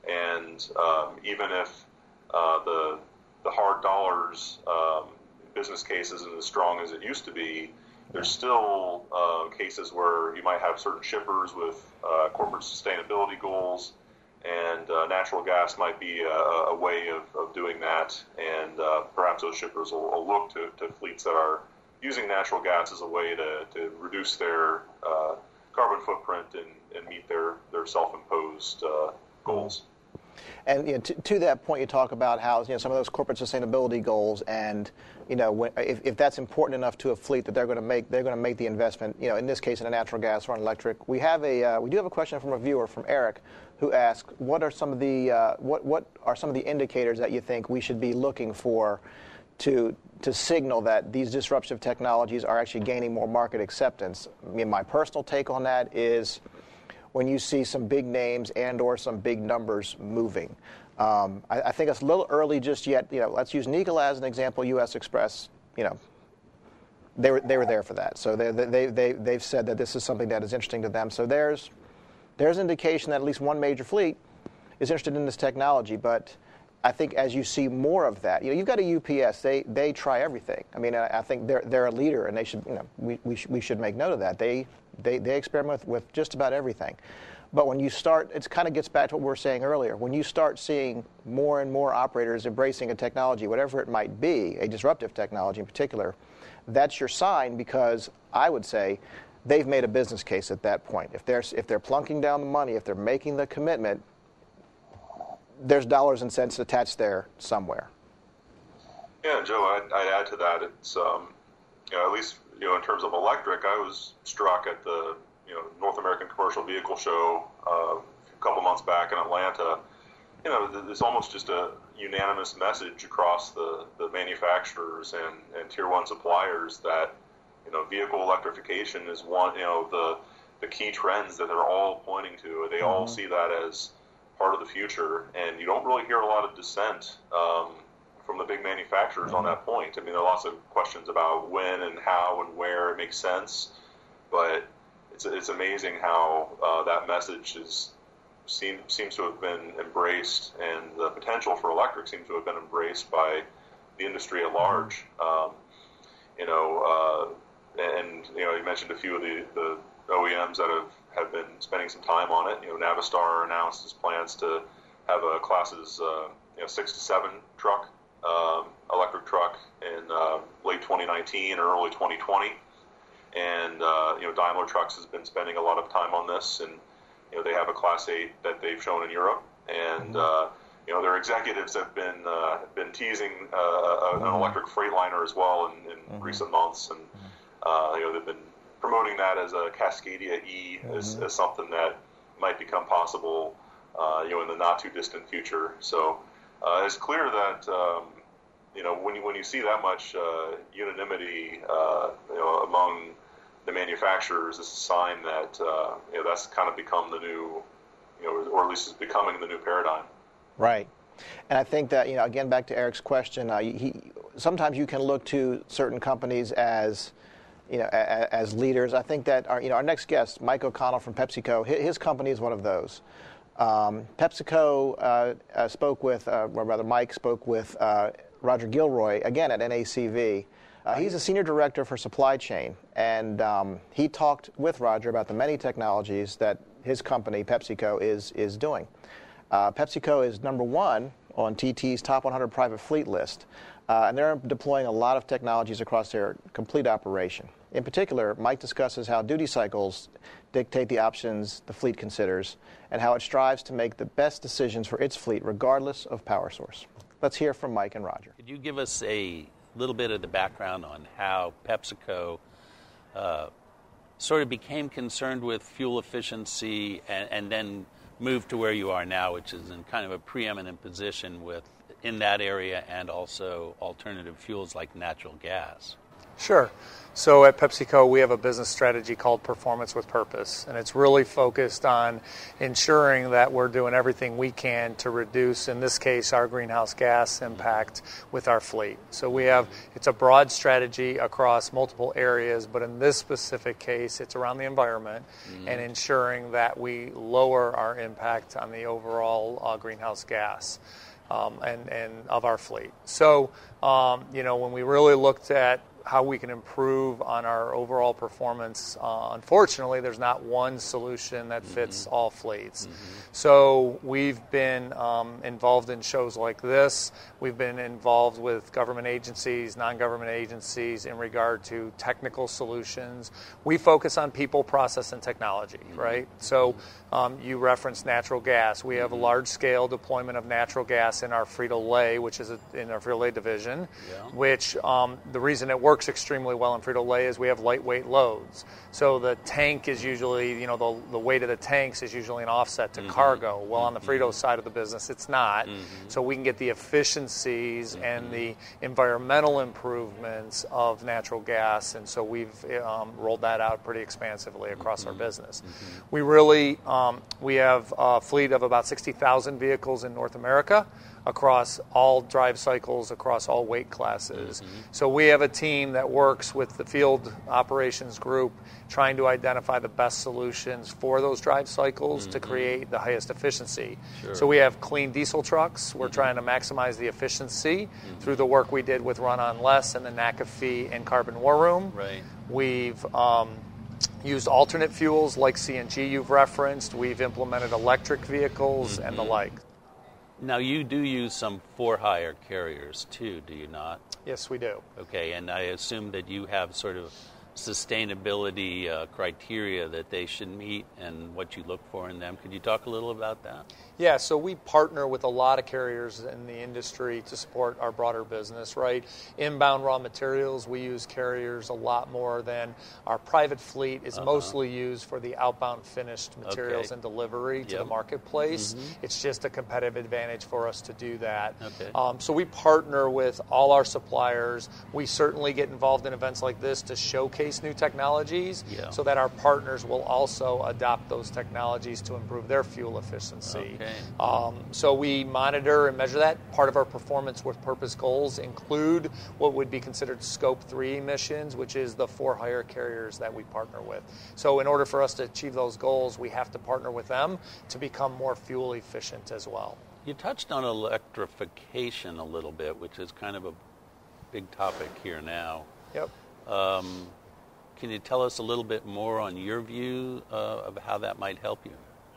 And um, even if uh, the the hard dollars um, business case isn't as strong as it used to be, there's still uh, cases where you might have certain shippers with uh, corporate sustainability goals, and uh, natural gas might be a, a way of, of, doing that. And uh, perhaps those shippers will, will look to, to, fleets that are using natural gas as a way to, to reduce their uh, carbon footprint and, and meet their, their self-imposed uh, goals. And you know, to, to, that point, you talk about how you know some of those corporate sustainability goals, and you know when, if, if that's important enough to a fleet that they're going to make they're going to make the investment. You know, in this case, in a natural gas or an electric. We have a uh, we do have a question from a viewer from Eric, who asks, what are some of the uh, what what are some of the indicators that you think we should be looking for to to signal that these disruptive technologies are actually gaining more market acceptance. I mean, my personal take on that is when you see some big names and or some big numbers moving. Um, I, I, think it's a little early just yet. You know, let's use Nikola as an example. U.S. Xpress, you know, they were they were there for that. So they they they they've said that this is something that is interesting to them. So there's there's indication that at least one major fleet is interested in this technology, but I think as you see more of that, you know, you've got a UPS. They they try everything. I mean, I, I think they're they're a leader, and they should you know we we, sh- we should make note of that. They they they experiment with, with just about everything. But when you start, it kind of gets back to what we were saying earlier. When you start seeing more and more operators embracing a technology, whatever it might be, a disruptive technology in particular, that's your sign because I would say they've made a business case at that point. If they're if they're plunking down the money, if they're making the commitment, there's dollars and cents attached there somewhere. Yeah, Joe, I'd, I'd add to that. It's um, you know, at least you know in terms of electric, I was struck at the you know North American Commercial Vehicle Show uh, a couple months back in Atlanta. You know, it's almost just a unanimous message across the, the manufacturers and, and tier one suppliers that you know vehicle electrification is one you know the the key trends that they're all pointing to. They mm-hmm. all see that as part of the future, and you don't really hear a lot of dissent um, from the big manufacturers on that point. I mean, there are lots of questions about when and how and where it makes sense, but it's it's amazing how uh, that message is seem, seems to have been embraced, and the potential for electric seems to have been embraced by the industry at large. Um, you know, uh, and you know, you mentioned a few of the, the OEMs that have, have been spending some time on it. You know, Navistar announced its plans to have a classes uh, you know six to seven truck um, electric truck in uh, late 2019 or early 2020. And uh, you know, Daimler Trucks has been spending a lot of time on this, and you know, they have a Class 8 that they've shown in Europe, and mm-hmm. uh, you know, their executives have been uh, been teasing uh, mm-hmm. an electric Freightliner as well in, in mm-hmm. recent months, and uh, you know, they've been promoting that as a Cascadia E as, mm-hmm. as something that might become possible, uh, you know, in the not too distant future. So uh, it's clear that um, you know when you when you see that much uh, unanimity, uh, you know, among the manufacturers, it's a sign that uh, you know that's kind of become the new, you know, or at least is becoming the new paradigm. Right. And I think that you know, again, back to Eric's question, uh, he, sometimes you can look to certain companies as you know, as, as leaders. I think that our, you know, our next guest, Mike O'Connell from PepsiCo, his company is one of those. Um, PepsiCo uh, uh, spoke with, uh, or rather, Mike spoke with uh, Roger Gilroy again at NACV. Uh, he's a senior director for supply chain, and um, he talked with Roger about the many technologies that his company, PepsiCo, is is doing. PepsiCo is number one on TT's top 100 private fleet list, and they're deploying a lot of technologies across their complete operation. In particular, Mike discusses how duty cycles dictate the options the fleet considers and how it strives to make the best decisions for its fleet regardless of power source. Let's hear from Mike and Roger. Could you give us a little bit of the background on how PepsiCo uh, sort of became concerned with fuel efficiency and, and then moved to where you are now, which is in kind of a preeminent position with in that area and also alternative fuels like natural gas? Sure. So at PepsiCo, we have a business strategy called Performance with Purpose, and it's really focused on ensuring that we're doing everything we can to reduce, in this case, our greenhouse gas impact with our fleet. So we have it's a broad strategy across multiple areas, but in this specific case, it's around the environment mm-hmm. and ensuring that we lower our impact on the overall uh, greenhouse gas. Um, and, and of our fleet. So, um, you know, when we really looked at how we can improve on our overall performance. Uh, unfortunately, there's not one solution that fits mm-hmm. all fleets. Mm-hmm. So we've been um, involved in shows like this. We've been involved with government agencies, non-government agencies in regard to technical solutions. We focus on people, process, and technology, mm-hmm. right? So um, you referenced natural gas. We have a mm-hmm. large-scale deployment of natural gas in our Frito-Lay, which is a, in our Frito-Lay division, yeah. which um, the reason it works works extremely well in Frito Lay is we have lightweight loads. So the tank is usually, you know, the, the weight of the tanks is usually an offset to mm-hmm. cargo. Well, on the Frito mm-hmm. side of the business, it's not. Mm-hmm. So we can get the efficiencies mm-hmm. and the environmental improvements of natural gas. And so we've um, rolled that out pretty expansively across our mm-hmm. business. Mm-hmm. We really, um, we have a fleet of about 60,000 vehicles in North America across all drive cycles, across all weight classes. Mm-hmm. So we have a team that works with the field operations group trying to identify the best solutions for those drive cycles mm-hmm. to create the highest efficiency. Sure. So we have clean diesel trucks. We're mm-hmm. trying to maximize the efficiency mm-hmm. through the work we did with Run on Less and the NACFE and Carbon War Room. Right. We've um, used alternate fuels like CNG you've referenced. We've implemented electric vehicles and the mm-hmm. like. Now, you do use some for hire carriers too, do you not? Yes, we do. Okay, and I assume that you have sort of sustainability uh, criteria that they should meet and what you look for in them. Could you talk a little about that? Yeah, so we partner with a lot of carriers in the industry to support our broader business, right? Inbound raw materials, we use carriers a lot more than our private fleet is uh-huh. mostly used for the outbound finished materials okay. and delivery to yep. the marketplace. Mm-hmm. It's just a competitive advantage for us to do that. Okay. Um, so we partner with all our suppliers. We certainly get involved in events like this to showcase new technologies yeah. so that our partners will also adopt those technologies to improve their fuel efficiency. Okay. Um, so we monitor and measure that. Part of our performance with purpose goals include what would be considered scope three emissions, which is the for hire carriers that we partner with. So in order for us to achieve those goals, we have to partner with them to become more fuel efficient as well. You touched on electrification a little bit, which is kind of a big topic here now. Yep. Um, can you tell us a little bit more on your view uh, of how that might help you?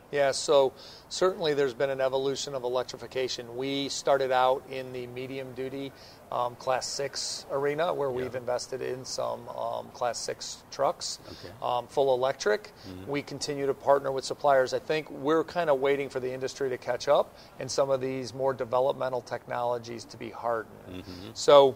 Yeah, so certainly there's been an evolution of electrification. We started out in the medium duty um, Class 6 arena where we've invested in some um, Class 6 trucks, Okay. um, full electric. We continue to partner with suppliers. I think we're kind of waiting for the industry to catch up and some of these more developmental technologies to be hardened. So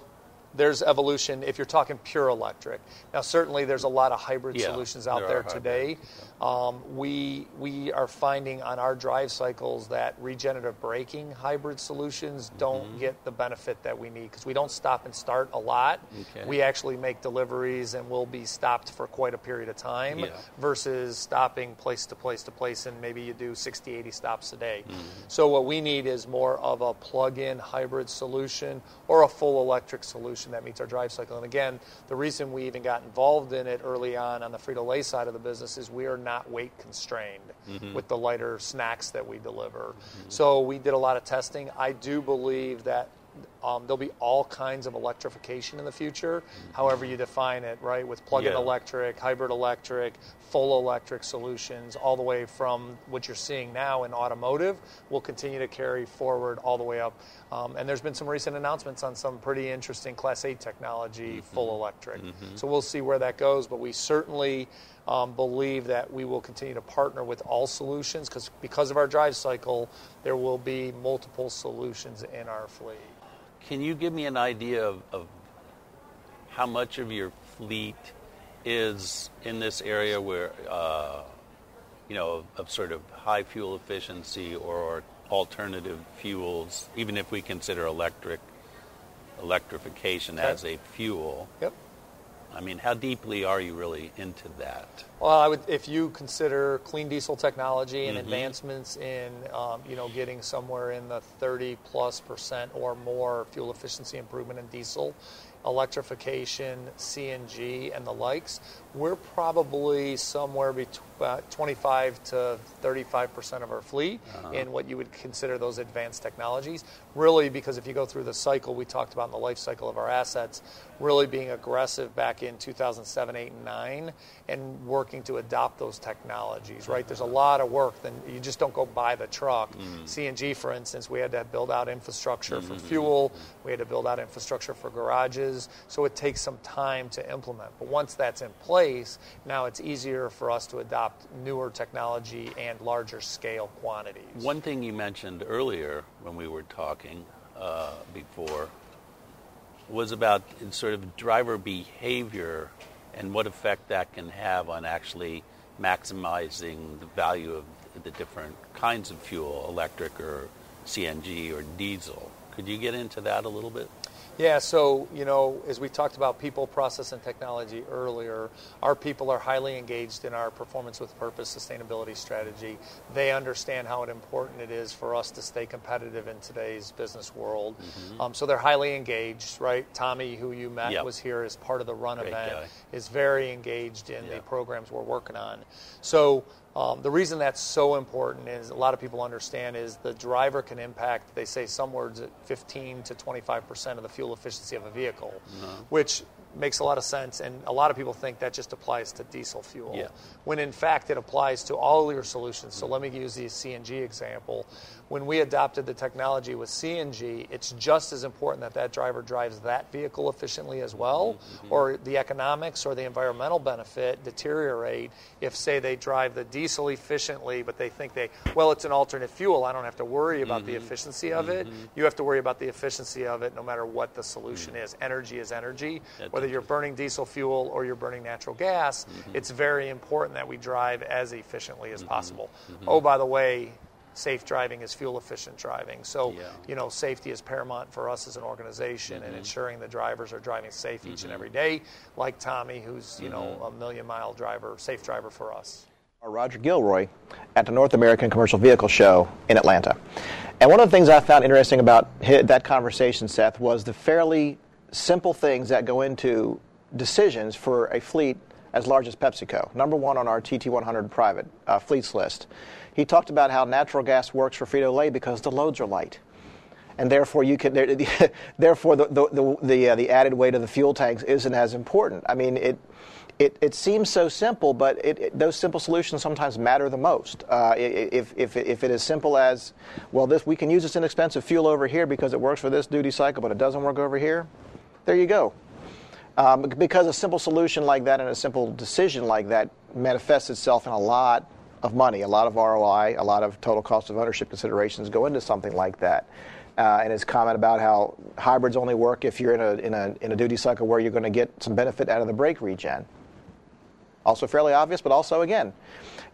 there's evolution if you're talking pure electric. Now, certainly there's a lot of hybrid Yeah, solutions out there there today. Um, we we are finding on our drive cycles that regenerative braking hybrid solutions Mm-hmm. don't get the benefit that we need because we don't stop and start a lot. Okay. We actually make deliveries and we'll be stopped for quite a period of time Yeah. versus stopping place to place to place and maybe you do 60 80 stops a day. Mm-hmm. So what we need is more of a plug-in hybrid solution or a full electric solution that meets our drive cycle. And again, the reason we even got involved in it early on on the Frito-Lay side of the business is we are not weight constrained Mm-hmm. with the lighter snacks that we deliver. So we did a lot of testing. I do believe that um, there'll be all kinds of electrification in the future, however you define it, right? With plug-in Yeah. electric, hybrid electric, full electric solutions, all the way from what you're seeing now in automotive, will continue to carry forward all the way up. Um, and there's been some recent announcements on some pretty interesting Class 8 technology, full electric. So we'll see where that goes, but we certainly um, believe that we will continue to partner with all solutions because because of our drive cycle, there will be multiple solutions in our fleet. Can you give me an idea of, of how much of your fleet is in this area where, uh, you know, of, of sort of high fuel efficiency or alternative fuels, even if we consider electric electrification Okay. as a fuel? Yep. I mean, how deeply are you really into that? Well, I would, if you consider clean diesel technology and Mhm. advancements in, um, you know, getting somewhere in the 30 plus percent or more fuel efficiency improvement in diesel, electrification, CNG, and the likes, we're probably somewhere between 25 to 35 percent of our fleet uh-huh. in what you would consider those advanced technologies. Really, because if you go through the cycle we talked about in the life cycle of our assets, really being aggressive back in 2007, 8, and 9, and working to adopt those technologies. Right? There's a uh-huh. lot of work. Then you just don't go buy the truck. Mm. CNG, for instance, we had to build out infrastructure for mm-hmm. fuel. We had to build out infrastructure for garages. So it takes some time to implement. But once that's in place, now it's easier for us to adopt newer technology and larger scale quantities. One thing you mentioned earlier when we were talking uh, before was about sort of driver behavior and what effect that can have on actually maximizing the value of the different kinds of fuel, electric or CNG or diesel. Could you get into that a little bit? Yeah, so, you know, as we talked about people, process, and technology earlier, our people are highly engaged in our performance with purpose sustainability strategy. They understand how important it is for us to stay competitive in today's business world. Um, so they're highly engaged, right? Tommy, who you met, Yep. was here as part of the run Great event, guy. is very engaged in Yeah. the programs we're working on. So um, the reason that's so important is a lot of people understand is the driver can impact, they say some words, at 15 to 25 percent of the fuel efficiency of a vehicle, Uh-huh. which makes a lot of sense. And a lot of people think that just applies to diesel fuel, Yeah. when in fact it applies to all your solutions. So let me use the CNG example. When we adopted the technology with CNG, it's just as important that that driver drives that vehicle efficiently as well, mm-hmm. or the economics or the environmental benefit deteriorate if, say, they drive the diesel efficiently, but they think they, well, it's an alternate fuel. I don't have to worry about the mm-hmm. efficiency of it. Mm-hmm. You have to worry about the efficiency of it no matter what the solution mm. is. Energy is energy. That's Whether you're burning diesel fuel or you're burning natural gas, it's very important that we drive as efficiently as possible. Oh, by the way, safe driving is fuel efficient driving. So, Yeah. you know, safety is paramount for us as an organization and mm-hmm. ensuring the drivers are driving safe each and mm-hmm. every day, like Tommy, who's, you know, mm-hmm. a million mile driver, safe driver for us. Roger Gilroy at the North American Commercial Vehicle Show in Atlanta. And one of the things I found interesting about that conversation, Seth, was the fairly simple things that go into decisions for a fleet as large as PepsiCo. Number one on our TT100 private uh, fleets list. He talked about how natural gas works for Frito Lay because the loads are light. and therefore you can therefore the the the, the, uh, the added weight of the fuel tanks isn't as important. I mean it. It, it seems so simple, but it, it, those simple solutions sometimes matter the most. Uh, if, if, if it is simple as, well, this we can use this inexpensive fuel over here because it works for this duty cycle, but it doesn't work over here, there you go. Um, because a simple solution like that and a simple decision like that manifests itself in a lot of money, a lot of ROI, a lot of total cost of ownership considerations go into something like that uh, and his comment about how hybrids only work if you're in a, in a, in a duty cycle where you're going to get some benefit out of the brake regen. Also fairly obvious, but also again,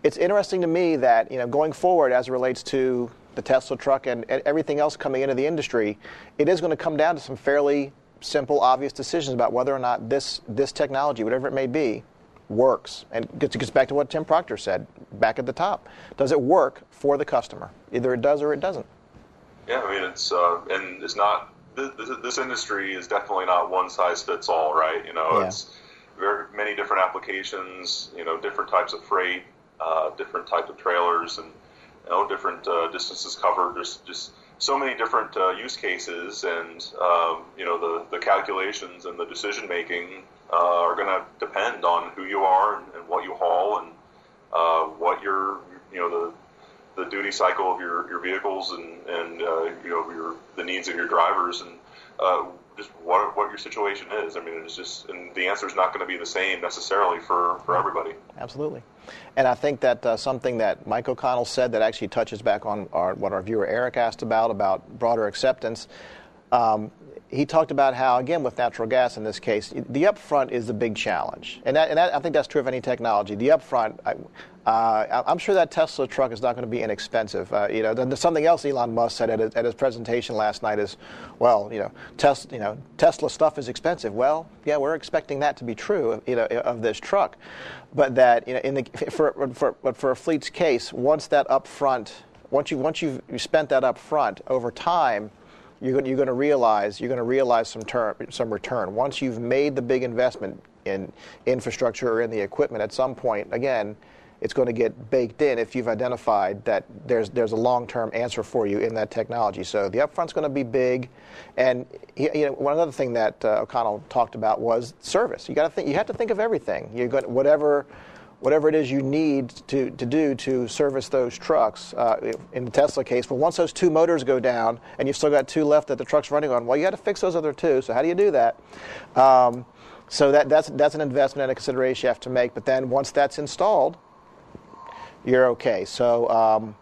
it's interesting to me that you know going forward as it relates to the Tesla truck and, and everything else coming into the industry, it is going to come down to some fairly simple, obvious decisions about whether or not this this technology, whatever it may be, works. And it gets back to what Tim Proctor said back at the top. Does it work for the customer? Either it does or it doesn't. Yeah, I mean it's uh, and it's not this, this, industry is definitely not one size fits all, right? You know, yeah. it's very many different applications, you know, different types of freight, uh, different types of trailers, and you know, different uh, distances covered. There's just so many different uh, use cases, and um, you know, the the calculations and the decision making uh, are going to depend on who you are and, and what you haul and uh, what your you know the the duty cycle of your, your vehicles and and uh, you know your the needs of your drivers and uh, just what what your situation is. I mean, it's just and the answer is not going to be the same necessarily for for everybody. Absolutely, and I think that uh, something that Mike O'Connell said that actually touches back on our, what our viewer Eric asked about about broader acceptance. Um, he talked about how, again, with natural gas in this case, the upfront is the big challenge, and, that, and that, I think that's true of any technology. The upfront, I, uh, I'm sure that Tesla truck is not going to be inexpensive. Uh, you know, something else Elon Musk said at his, at his, presentation last night is, well, you know, Tesla, you know, Tesla stuff is expensive. Well, yeah, we're expecting that to be true, you know, of this truck, but that you know, in the for for but for a fleet's case, once that upfront, once you once you've you spent that upfront over time you're going, you're going to realize you're going to realize some term, some return once you've made the big investment in infrastructure or in the equipment. At some point, again, it's going to get baked in if you've identified that there's there's a long-term answer for you in that technology. So the upfront's going to be big, and you know one other thing that uh, O'Connell talked about was service. You got to think you have to think of everything. You got whatever whatever it is you need to, to do to service those trucks. Uh, in the Tesla case, well, once those two motors go down and you've still got two left that the truck's running on, well, you got to fix those other two. So how do you do that? Um, so that, that's, that's an investment and a consideration you have to make. But then once that's installed, you're okay. So um,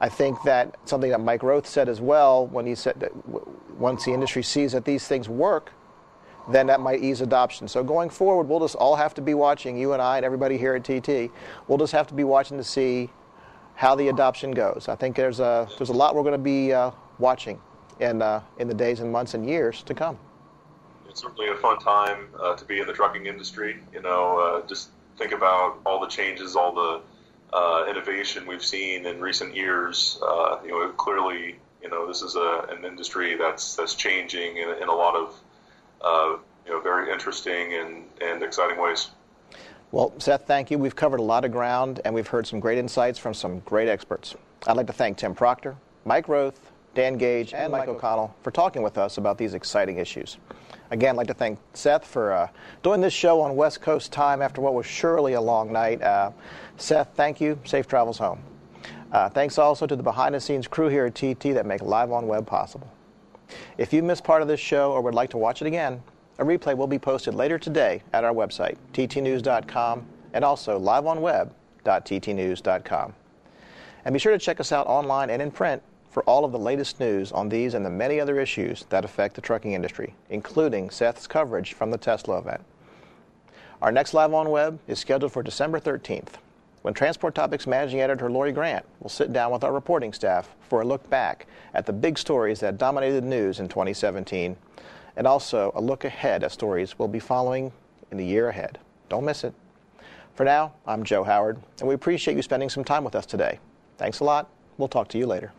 I think that something that Mike Roeth said as well when he said that once the industry sees that these things work, then that might ease adoption. So going forward, we'll just all have to be watching, you and I and everybody here at TT, we'll just have to be watching to see how the adoption goes. I think there's a, there's a lot we're going to be uh, watching in, uh, in the days and months and years to come. It's certainly a fun time uh, to be in the trucking industry. You know, uh, just think about all the changes, all the uh, innovation we've seen in recent years. Uh, you know, clearly, you know, this is a, an industry that's that's changing in, in a lot of uh, you know, very interesting and, and exciting ways. Well, Seth, thank you. We've covered a lot of ground and we've heard some great insights from some great experts. I'd like to thank Tim Proctor, Mike Roeth, Dan Gage, and Mike O'Connell for talking with us about these exciting issues. Again, I'd like to thank Seth for uh, doing this show on West Coast time after what was surely a long night. Uh, Seth, thank you. Safe travels home. Uh, thanks also to the behind the scenes crew here at TT that make Live on Web possible. If you missed part of this show or would like to watch it again, a replay will be posted later today at our website, ttnews.com, and also liveonweb.ttnews.com. And be sure to check us out online and in print for all of the latest news on these and the many other issues that affect the trucking industry, including Seth's coverage from the Tesla event. Our next Live on Web is scheduled for December 13th when Transport Topics managing editor Lori Grant will sit down with our reporting staff for a look back at the big stories that dominated the news in 2017 and also a look ahead at stories we'll be following in the year ahead. Don't miss it. For now, I'm Joe Howard, and we appreciate you spending some time with us today. Thanks a lot. We'll talk to you later.